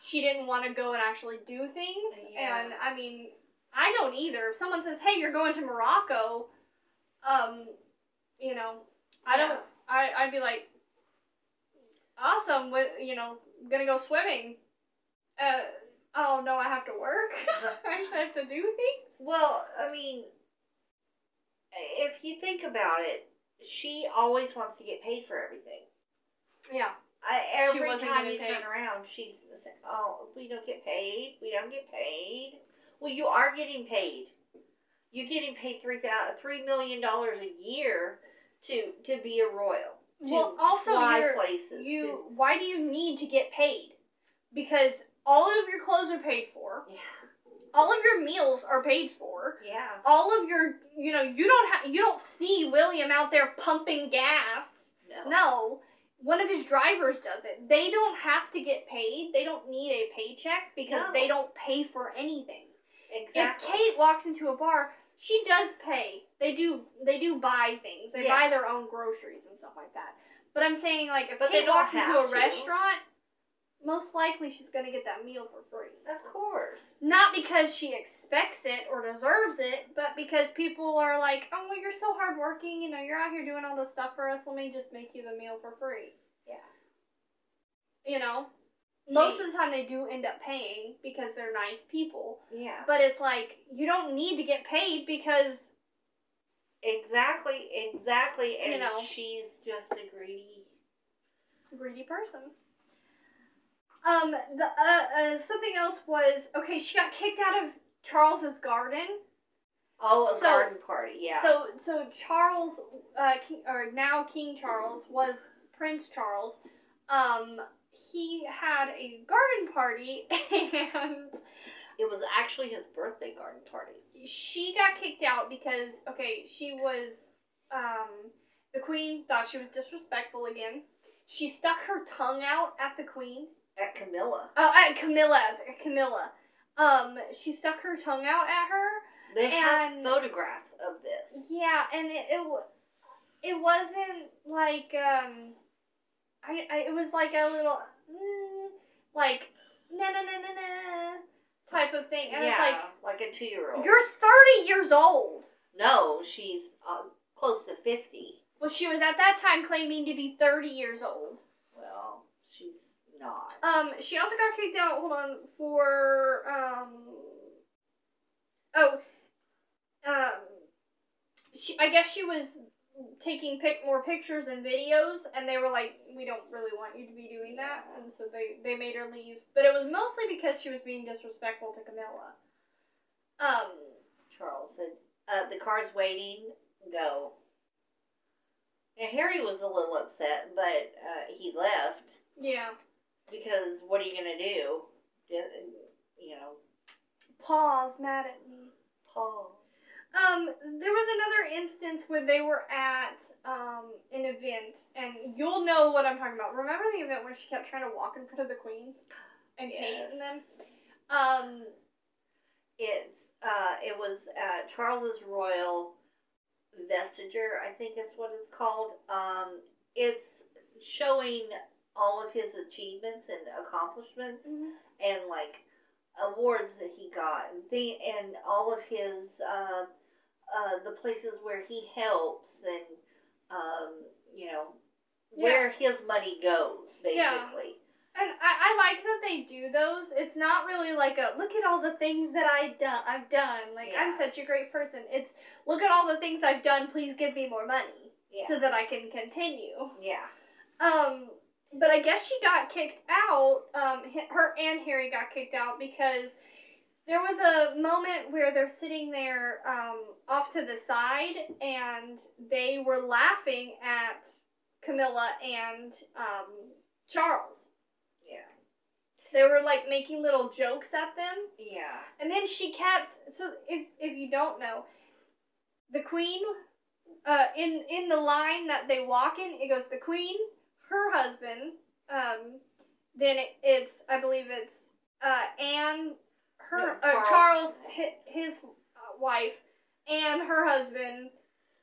She didn't want to go and actually do things. Yeah. And I mean, I don't either. If someone says, "Hey, you're going to Morocco," um, you know, I don't I I'd be like, "Awesome, with, you know, going to go swimming." Uh oh, no, I have to work. <laughs> I have to do things. Well, I mean if you think about it, she always wants to get paid for everything. Yeah. I, every wasn't time getting you turn around, she's saying, "Oh, we don't get paid. We don't get paid." Well, you are getting paid. You're getting paid three thousand, three million dollars a year to to be a royal. To Well, also fly you're- places. You to, why do you need to get paid? Because all of your clothes are paid for. yeah, all of your meals are paid for. yeah, All of your, you know, you don't have, you don't see William out there pumping gas. no, No, one of his drivers does it. They don't have to get paid. They don't need a paycheck because No. they don't pay for anything. exactly. If Kate walks into a bar, she does pay. They do, they do buy things. They Yeah. buy their own groceries and stuff like that. But I'm saying, like, if But they Kate walks into a to. restaurant, most likely she's gonna get that meal for free. of course. Not because she expects it or deserves it, but because people are like, oh, well, you're so hardworking, you know, you're out here doing all this stuff for us, let me just make you the meal for free. Yeah. You know? Most of the time they do end up paying because they're nice people, Yeah, but it's like, you don't need to get paid because, exactly, exactly. And You know. she's just a greedy. greedy person. Um, the uh, uh, something else was okay. She got kicked out of Charles's garden. Oh, a So- garden party, yeah. So so Charles, uh, King, or now King Charles was Prince Charles. Um, he had a garden party <laughs> and it was actually his birthday garden party. she got kicked out because okay, she was um the queen thought she was disrespectful again. She stuck her tongue out at the queen. At Camilla. Oh, at Camilla, Camilla. Um, she stuck her tongue out at her. They have photographs of this. Yeah, and it it, it wasn't like um, I, I it was like a little mm, like na na na na na type of thing, and yeah, it's like like a two year old. you're thirty years old. No, she's uh, close to 50. Well, she was at that time claiming to be 30 years old. Not. Um, she also got kicked out. Hold on for um. Oh, um, she. I guess she was taking pic more pictures and videos, and they were like, "We don't really want you to be doing that," and so they they made her leave. But it was mostly because she was being disrespectful to Camilla. Um. Charles said, uh, the car's waiting, go. And Harry was a little upset, but uh, he left Yeah. Because what are you to do? You know, Pa's mad at me. Paul. Um, there was another instance where they were at um an event, and you'll know what I'm talking about. Remember the event where she kept trying to walk in front of the queen and Kate and them? Um, It's uh, it was uh, Charles's Royal Vestiture, I think is what it's called. Um, it's showing all of his achievements and accomplishments, and like awards that he got, and the and all of his uh, uh, the places where he helps, and um, you know where his money goes, basically. Yeah. and I, I like that they do those. It's not really like a look at all the things that I done. I've done. Like I'm such a great person. It's look at all the things I've done. Please give me more money Yeah, so that I can continue. yeah. Um, but I guess she got kicked out. Um, her and Harry got kicked out because there was a moment where they're sitting there um, off to the side and they were laughing at Camilla and um, Charles. Yeah. They were like making little jokes at them. Yeah. And then she kept so if if you don't know, the queen uh in in the line that they walk in, it goes the queen, her husband, um then it, it's I believe it's uh Anne her No, uh, Charles. Charles his uh, wife and her husband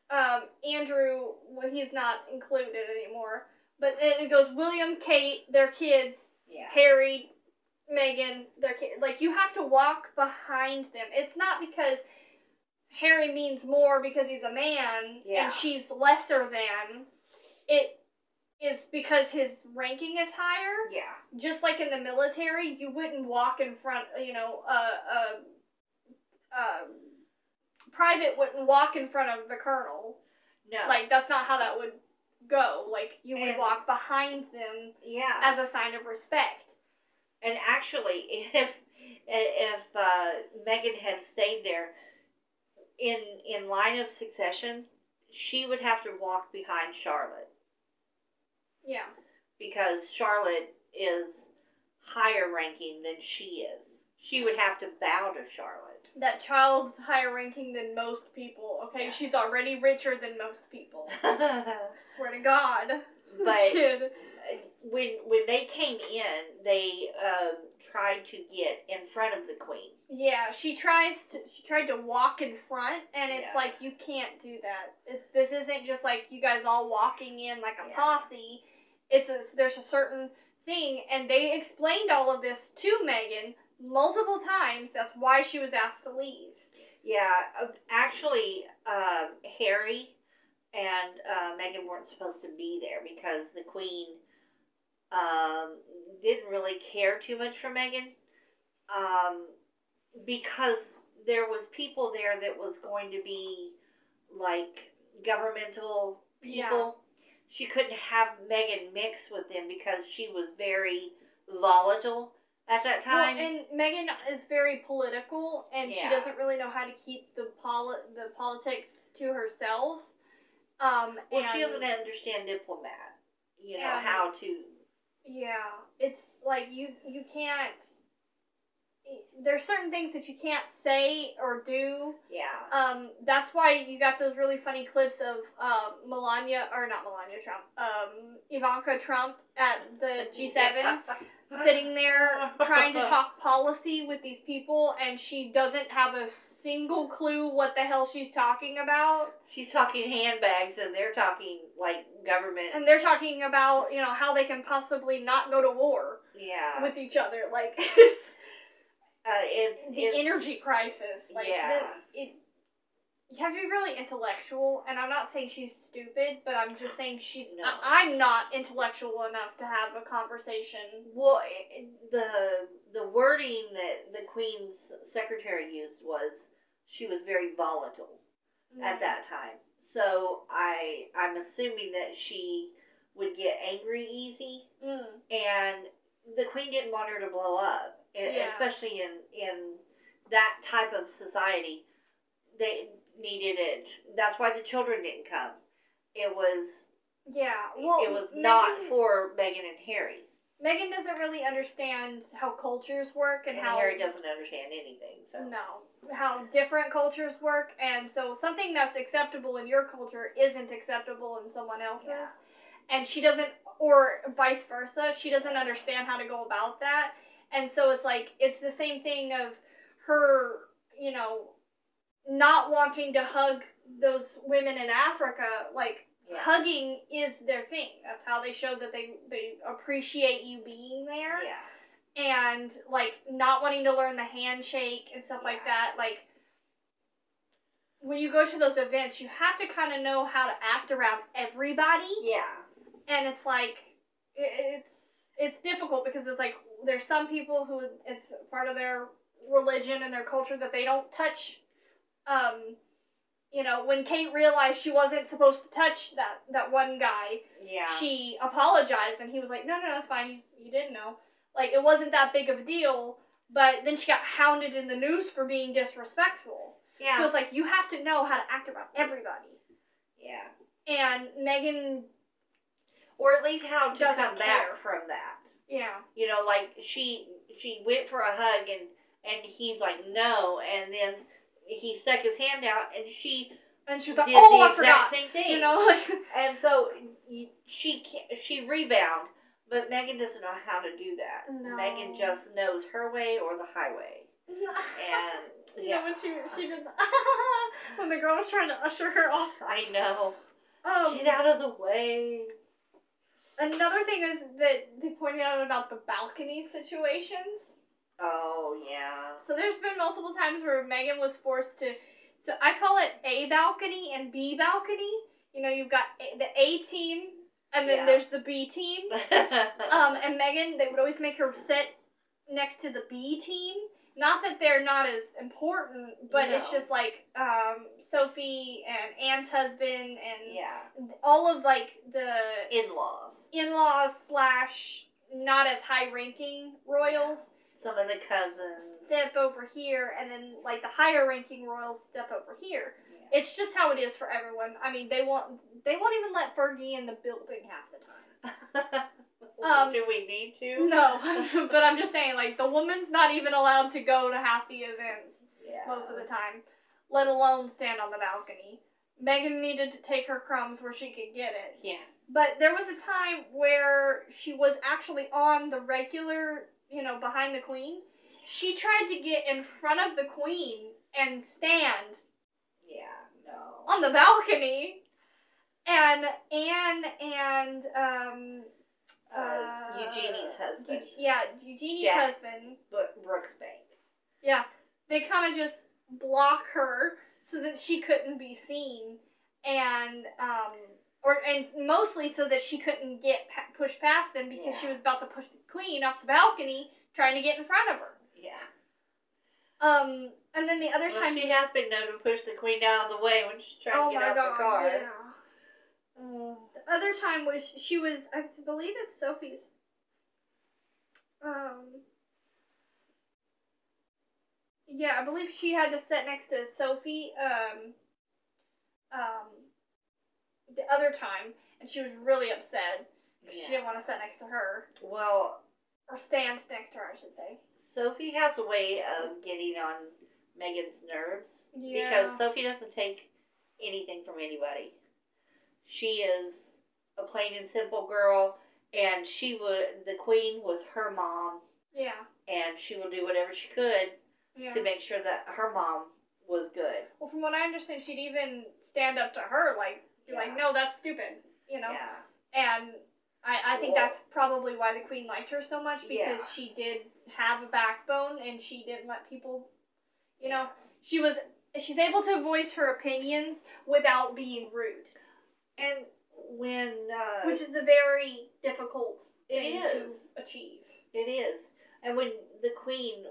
um Andrew well, he's not included anymore. But it, it goes William, Kate, their kids, Yeah. Harry, Meghan, their kid. Like you have to walk behind them. It's not because Harry means more because he's a man Yeah. and she's lesser than. It is because his ranking is higher. Yeah. Just like in the military, you wouldn't walk in front. You know, a uh, uh, uh, private wouldn't walk in front of the colonel. No. Like that's not how that would go. Like you would And- walk behind them yeah. as a sign of respect. and actually, if if uh, Meghan had stayed there in in line of succession, she would have to walk behind Charlotte Yeah. because Charlotte is higher ranking than she is. She would have to bow to Charlotte. That child's higher ranking than most people. Okay, Yeah. she's already richer than most people. but <laughs> Swear to God. <laughs> Kid. when when they came in, they um, tried to get in front of the queen. Yeah, she tries to. She tried to walk in front, and it's Yeah. like you can't do that. It, this isn't just like you guys all walking in like a Yeah. posse. It's a, there's a certain thing, and they explained all of this to Meghan multiple times. That's why she was asked to leave. Yeah, uh, actually, um, Harry and uh, Meghan weren't supposed to be there because the Queen um, didn't really care too much for Meghan, um, because there was people there that was going to be like governmental people. She couldn't have Meghan mix with them because she was very volatile at that time. Well, and Meghan is very political, and she doesn't really know how to keep the poli- the politics to herself. Um, well, she doesn't understand diplomat. You know how to. Yeah, it's like you you can't. There's certain things that you can't say or do. Yeah. Um, that's why you got those really funny clips of um, Melania or not Melania Trump, um, Ivanka Trump at the <laughs> G7 <laughs> sitting there trying to <laughs> talk policy with these people, and she doesn't have a single clue what the hell she's talking about. She's talking handbags, and they're talking like government. And they're talking about, you know, how they can possibly not go to war yeah. with each other. Like, it's uh, it's the it's, energy crisis. Like, Yeah. the, it, you have to be really intellectual, and I'm not saying she's stupid, but I'm just saying she's. No. I, I'm not intellectual enough to have a conversation. Well, the the wording that the Queen's secretary used was she was very volatile at that time. So I I'm assuming that she would get angry easy, Mm. and the Queen didn't want her to blow up, Yeah. especially in in that type of society. They needed it. That's why the children didn't come. It was Yeah, well, it was not for Meghan and Harry. Meghan doesn't really understand how cultures work and, And how Harry doesn't understand anything. So no how different cultures work, and so something that's acceptable in your culture isn't acceptable in someone else's, Yeah. and she doesn't, or vice versa. She doesn't understand how to go about that, and so it's like it's the same thing of her, you know, not wanting to hug those women in Africa, like yeah. hugging is their thing. That's how they show that they they appreciate you being there. yeah. And like not wanting to learn the handshake and stuff like that. Like when you go to those events, you have to kind of know how to act around everybody. Yeah. And it's like it's it's difficult because it's like there's some people who it's part of their religion and their culture that they don't touch um you know, when Kate realized she wasn't supposed to touch that that one guy, Yeah. she apologized and he was like, no, no, no, it's fine. You, you didn't know. Like, it wasn't that big of a deal. But then she got hounded in the news for being disrespectful. yeah. So it's like, you have to know how to act around everybody. yeah. And Meghan, Or at least how to Doesn't come back from that. Yeah. You know, like she she went for a hug and and he's like no, and then he stuck his hand out and she And she was like, oh, I forgot. same thing. You know, like, <laughs> And so she she rebound, but Meghan doesn't know how to do that. No. Meghan just knows her way or the highway. And <laughs> yeah, know, when she, she did <laughs> when the girl was trying to usher her off. I know. Um, Get out of the way. Another thing is that they pointed out about the balcony situations. Oh yeah. So there's been multiple times where Meghan was forced to. So I call it A balcony and B balcony. You know, you've got a, the A team, and then Yeah. there's the B team. <laughs> Um, and Meghan, they would always make her sit next to the B team. Not that they're not as important, but it's just like um, Sophie and Anne's husband and yeah. all of like the In-laws. in-laws slash not as high-ranking royals Some of the cousins. step over here, and then like the higher-ranking royals step over here. Yeah. It's just how it is for everyone. I mean, they won't they won't even let Fergie in the building half the time. <laughs> Um, Do we need to? No, <laughs> but I'm just saying, like the woman's not even allowed to go to half the events Yeah. most of the time, let alone stand on the balcony. Meghan needed to take her crumbs where she could get it. Yeah. But there was a time where she was actually on the regular, you know, behind the queen. She tried to get in front of the queen and stand Yeah. No. on the balcony. And Anne and um Uh, Eugenie's husband, Eug- yeah, Eugenie's Jack. husband. but Brooksbank. Yeah, they kind of just block her so that she couldn't be seen, and um, or and mostly so that she couldn't get pa- pushed past them because she was about to push the queen off the balcony trying to get in front of her. Yeah. Um, and then the other Well, time, she has been known to push the queen out of the way when she's trying oh to get out god, the car. yeah. Mm, other time was she was I believe it's Sophie's. Um. Yeah, I believe she had to sit next to Sophie. Um. Um. The other time, and she was really upset because she didn't want to sit next to her Well, or stand next to her, I should say. Sophie has a way of getting on Meghan's nerves Yeah. because Sophie doesn't take anything from anybody. She is a plain and simple girl, and she would. The queen was her mom, Yeah. and she will do whatever she could Yeah. to make sure that her mom was good. Well, from what I understand, she'd even stand up to her, like, be like, no, that's stupid, you know? Yeah. And I, I think Well- that's probably why the queen liked her so much because Yeah. she did have a backbone and she didn't let people, you know, she was, she's able to voice her opinions without being rude, And when uh, which is a very difficult It thing is. to achieve. It is. And when the queen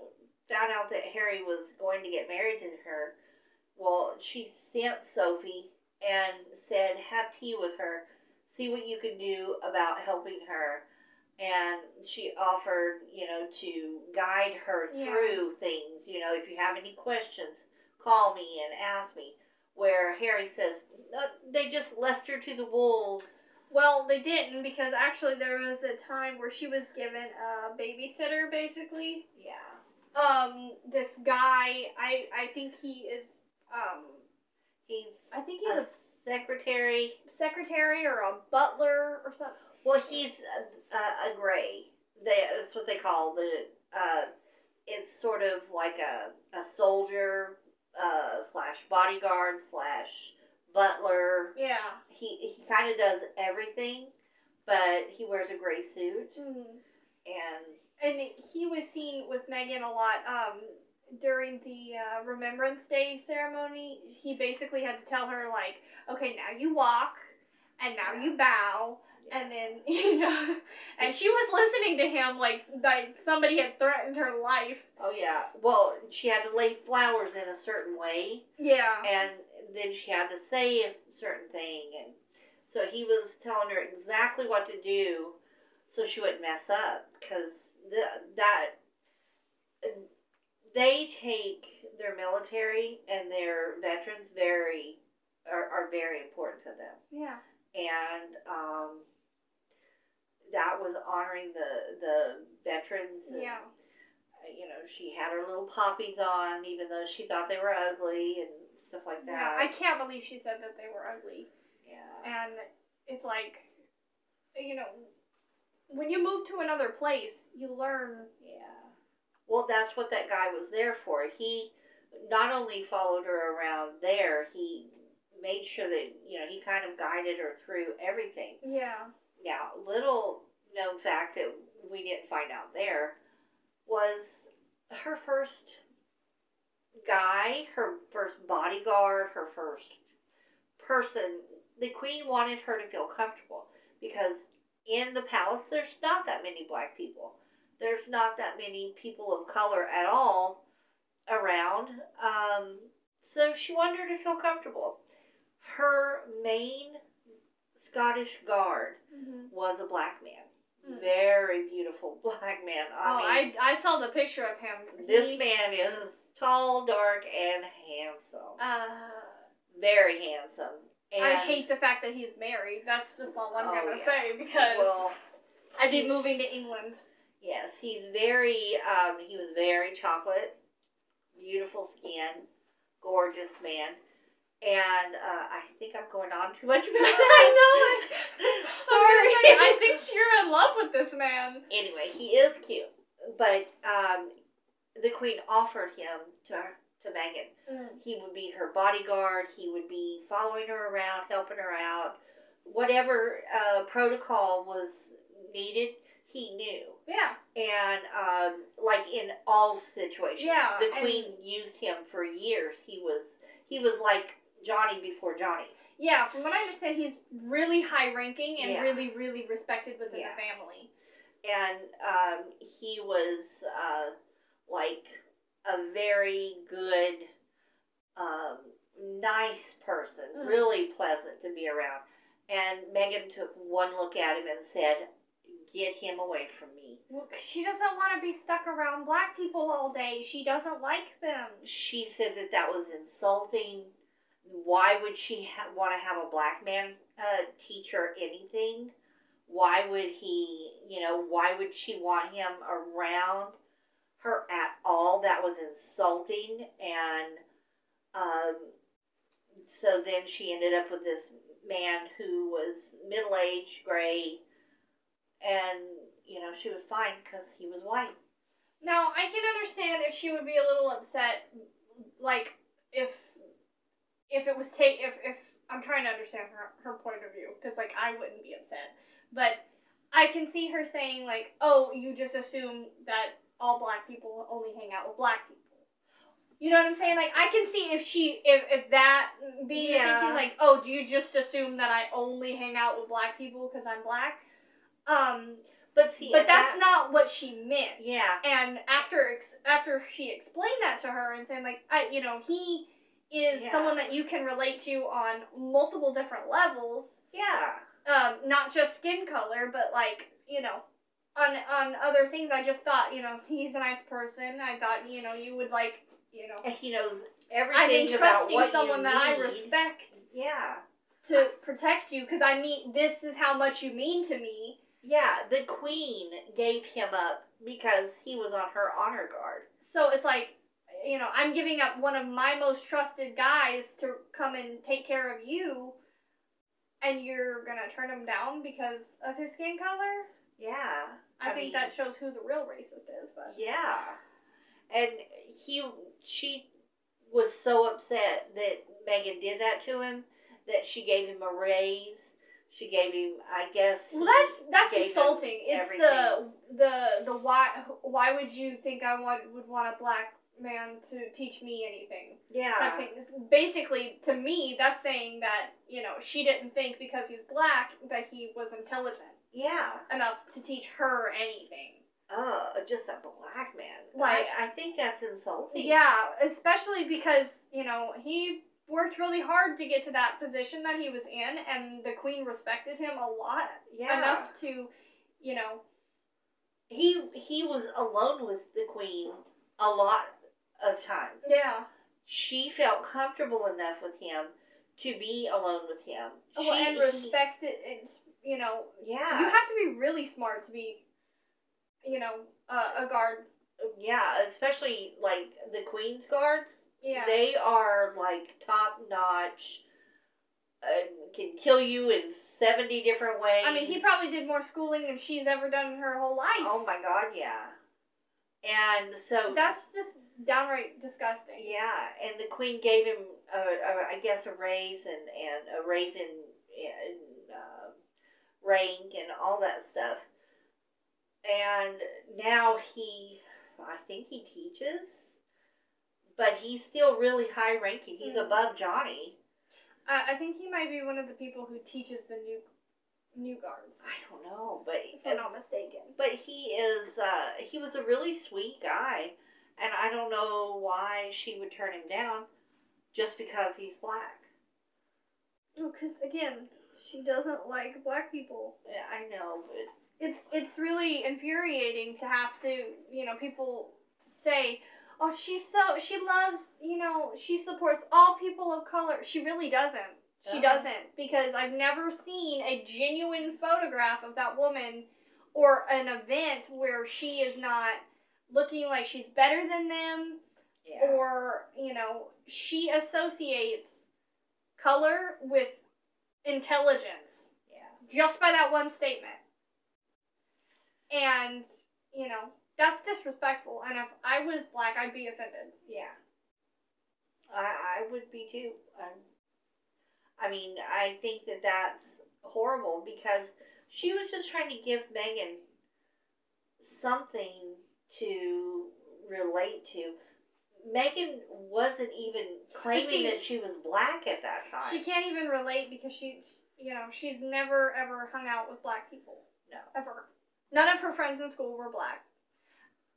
found out that Harry was going to get married to her, well, she sent Sophie and said, have tea with her, see what you can do about helping her. And she offered, you know, to guide her Yeah. through things. You know, if you have any questions, call me and ask me. Where Harry says, "Uh, they just left her to the wolves. Well, they didn't because actually there was a time where she was given a babysitter, basically. Yeah. Um, this guy, I, I think he is, um, He's I think he's a he's secretary. secretary or a butler or something. Well, he's a, a, a gray. They, that's what they call the. Uh, it's sort of like a, a soldier uh, slash bodyguard slash butler. Yeah. He he kind of does everything, but he wears a gray suit Mm. and And he was seen with Meghan a lot um, during the uh, Remembrance Day ceremony. He basically had to tell her, like, okay, now you walk, and now you bow, and then, <laughs> you know, and she was listening to him like, like somebody had threatened her life. oh yeah. Well, she had to lay flowers in a certain way, Yeah. and then she had to say a certain thing, and so he was telling her exactly what to do, so she wouldn't mess up, because the, that they take their military and their veterans very are, are very important to them, Yeah. and um, that was honoring the the veterans. And, Yeah. You know, she had her little poppies on, even though she thought they were ugly and stuff like that. Yeah. that. I can't believe she said that they were ugly. yeah. And it's like, you know, when you move to another place, you learn. Yeah. Well, that's what that guy was there for. He not only followed her around there, he made sure that, you know, he kind of guided her through everything. Yeah. Now, little known fact that we didn't find out there was her first guy, her first bodyguard, her first person. The queen wanted her to feel comfortable because in the palace there's not that many black people. There's not that many people of color at all around. Um, so she wanted her to feel comfortable. Her main Scottish guard Mm-hmm. was a black man. Mm. Very beautiful <laughs> black man. I oh, mean, I, I saw the picture of him. this He- man is tall, dark, and handsome. Uh, Very handsome. And I hate the fact that he's married. That's just all I'm Oh, gonna yeah. say because Well, I'd be moving to England. yes, he's very. Um, he was very chocolate, beautiful skin, gorgeous man. And uh, I think I'm going on too much about <laughs> that. <laughs> I know. Sorry. I, say, I think you're in love with this man. Anyway, he is cute, but um, the queen offered him to to Meghan. He would be her bodyguard. He would be following her around, helping her out. Whatever uh, protocol was needed, he knew. Yeah. And um, like in all situations, Yeah, the and- queen used him for years. He was he was like Johnny before Johnny. Yeah, from what I understand, he's really high ranking and Yeah. really, really respected within Yeah. the family. and um, he was uh, like a very good, um, nice person, Mm. really pleasant to be around. And Meghan took one look at him and said, Get him away from me. Well, 'cause she doesn't want to be stuck around black people all day. She doesn't like them. She said that that was insulting. Why would she ha- want to have a black man uh, teach her anything? Why would he, you know, why would she want him around her at all? That was insulting. And um, so then she ended up with this man who was middle aged, gray, and, you know, she was fine because he was white. Now, I can understand if she would be a little upset, like if if it was take if if I'm trying to understand her her point of view because like I wouldn't be upset, but I can see her saying like, oh, you just assume that all black people only hang out with black people. You know what I'm saying? Like I can see if she if if that being Yeah. thinking like, oh, do you just assume that I only hang out with black people because I'm black? Um, But see, but that's that- not what she meant. Yeah. And after ex- after she explained that to her and saying like, I you know he is Yeah. someone that you can relate to on multiple different levels, Yeah. um, not just skin color, but like you know, on on other things. I just thought you know <laughs> he's a nice person. I thought you know you would like you know. And he knows everything about entrusting what someone that I respect Yeah. to protect you because I mean this is how much you mean to me. Yeah, the queen gave him up because he was on her honor guard. So it's like, you know, I'm giving up one of my most trusted guys to come and take care of you, and you're gonna turn him down because of his skin color? Yeah. I, I think mean- that shows who the real racist is, but. Yeah. And he she was so upset that Meghan did that to him that she gave him a raise. She gave him I guess Well, that's that's insulting. It's everything. the the the why why would you think I want would want a black man to teach me anything? Yeah. Basically, to me, that's saying that you know she didn't think because he's black that he was intelligent Yeah. enough to teach her anything. Oh, just a black man. Like- I, I think that's insulting. Yeah, especially because, you know, he worked really hard to get to that position that he was in, and the queen respected him a lot Yeah. enough to, you know, He he was alone with the queen a lot of times. yeah. She felt comfortable enough with him to be alone with him. Well, She- and he- respect it, and, you know, yeah. you have to be really smart to be, you know, uh, a guard. yeah, especially like the Queen's guards. Yeah. They are like top notch. Uh, can kill you in seventy different ways. I mean, he probably did more schooling than she's ever done in her whole life. Oh my god, yeah. And so That's just downright disgusting. yeah, and the Queen gave him, a, a, I guess, a raise and and a raise in, in uh, rank and all that stuff. And now he, I think he teaches, but he's still really high ranking. He's Mhm. above Johnny. I, I think he might be one of the people who teaches the new new guards, I don't know, but if I'm not mistaken. but he is uh, he was a really sweet guy, and I don't know why she would turn him down, just because he's black. Because again, she doesn't like black people. Yeah, I know, but It's it's really infuriating to have to you know people say, oh she's so she loves you know she supports all people of color. She really doesn't. She Uh-huh. doesn't because I've never seen a genuine photograph of that woman or an event where she is not looking like she's better than them yeah, or you know she associates color with intelligence yeah, just by that one statement. And you know that's disrespectful. And if i was black i'd be offended. Yeah. I I would be too. Um, I mean, I think that that's horrible because she was just trying to give Meghan something to relate to. Meghan wasn't even claiming see- that she was black at that time. she can't even relate because she you know she's never ever hung out with black people No. ever none of her friends in school were black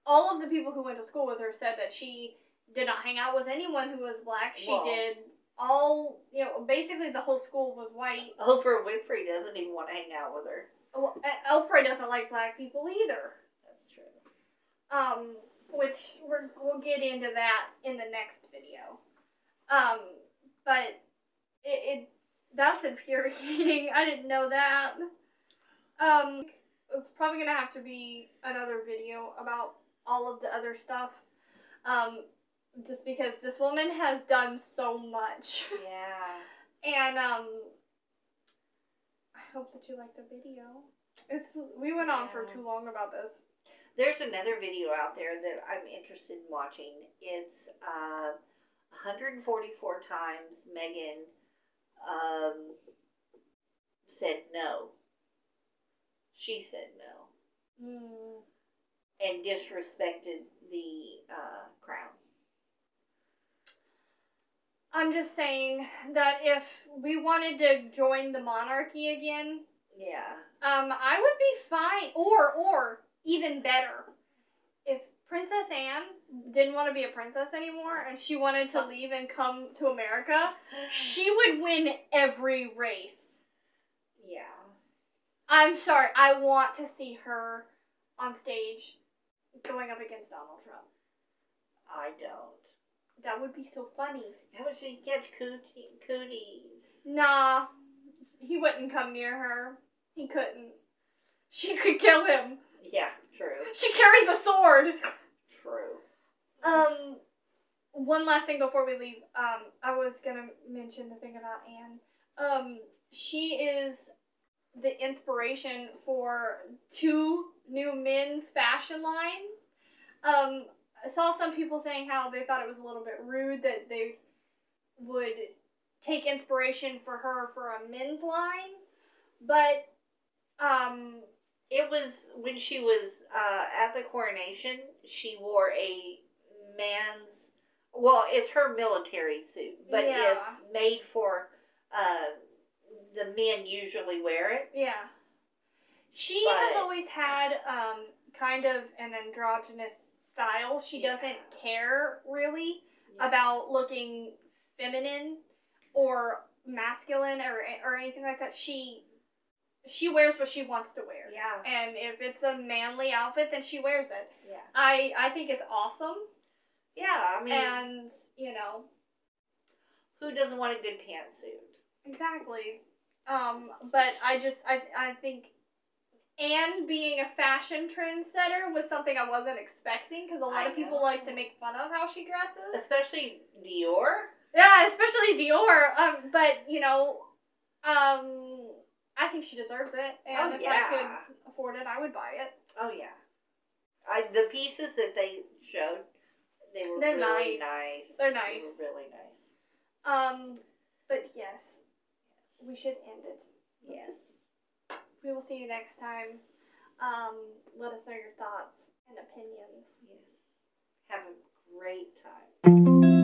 all of the people who went to school with her said that she did not hang out with anyone who was black she Well- did all you know, basically the whole school was white. Oprah Winfrey doesn't even want to hang out with her. Well, Oprah doesn't like black people either. Um, which we're, we'll get into that in the next video. Um, but it, it that's infuriating. <laughs> I didn't know that. Um, it's probably gonna have to be another video about all of the other stuff. Um, just because this woman has done so much. <laughs> Yeah. And um I hope that you liked the video. It's we went on for too long about this. There's another video out there that I'm interested in watching. It's uh, 144 times Meghan um, said no. She said no Mm. and disrespected the uh, crown. I'm just saying that if we wanted to join the monarchy again, Yeah. um, I would be fine. Or, or even better, if Princess Anne didn't want to be a princess anymore and she wanted to leave and come to America, she would win every race. Yeah. I'm sorry, I want to see her on stage going up against Donald Trump. I don't. That would be so funny. How would she catch cootie, cooties? Nah, he wouldn't come near her. He couldn't. She could kill him. Yeah, true. She carries a sword. True. Um, one last thing before we leave. Um, I was gonna mention the thing about Anne. Um, she is the inspiration for two new men's fashion lines. Um, I saw some people saying how they thought it was a little bit rude that they would take inspiration for her for a men's line, but um, It was when she was uh, at the coronation. She wore a man's. Well, it's her military suit, but Yeah. it's made for. Uh, the men usually wear it. Yeah. She But- has always had um kind of an androgynous style. She Yeah. doesn't care really about looking feminine or masculine or or anything like that. She she wears what she wants to wear. Yeah. And if it's a manly outfit, then she wears it. Yeah. I I think it's awesome. Yeah. I mean, And, you know, who doesn't want a good pantsuit? Exactly. Um, but I just I I think and being a fashion trendsetter was something I wasn't expecting because a lot I of people know. like to make fun of how she dresses. Especially Dior. Yeah, especially Dior. Um, but you know, um, I think she deserves it, and Oh, if yeah. I could afford it, I would buy it. Oh yeah. I the pieces that they showed, they were They're really nice. nice. They're nice. They were really nice. Um, but yes, we should end it. Yes. We will see you next time. Um, let us know your thoughts and opinions. Yes. Have a great time.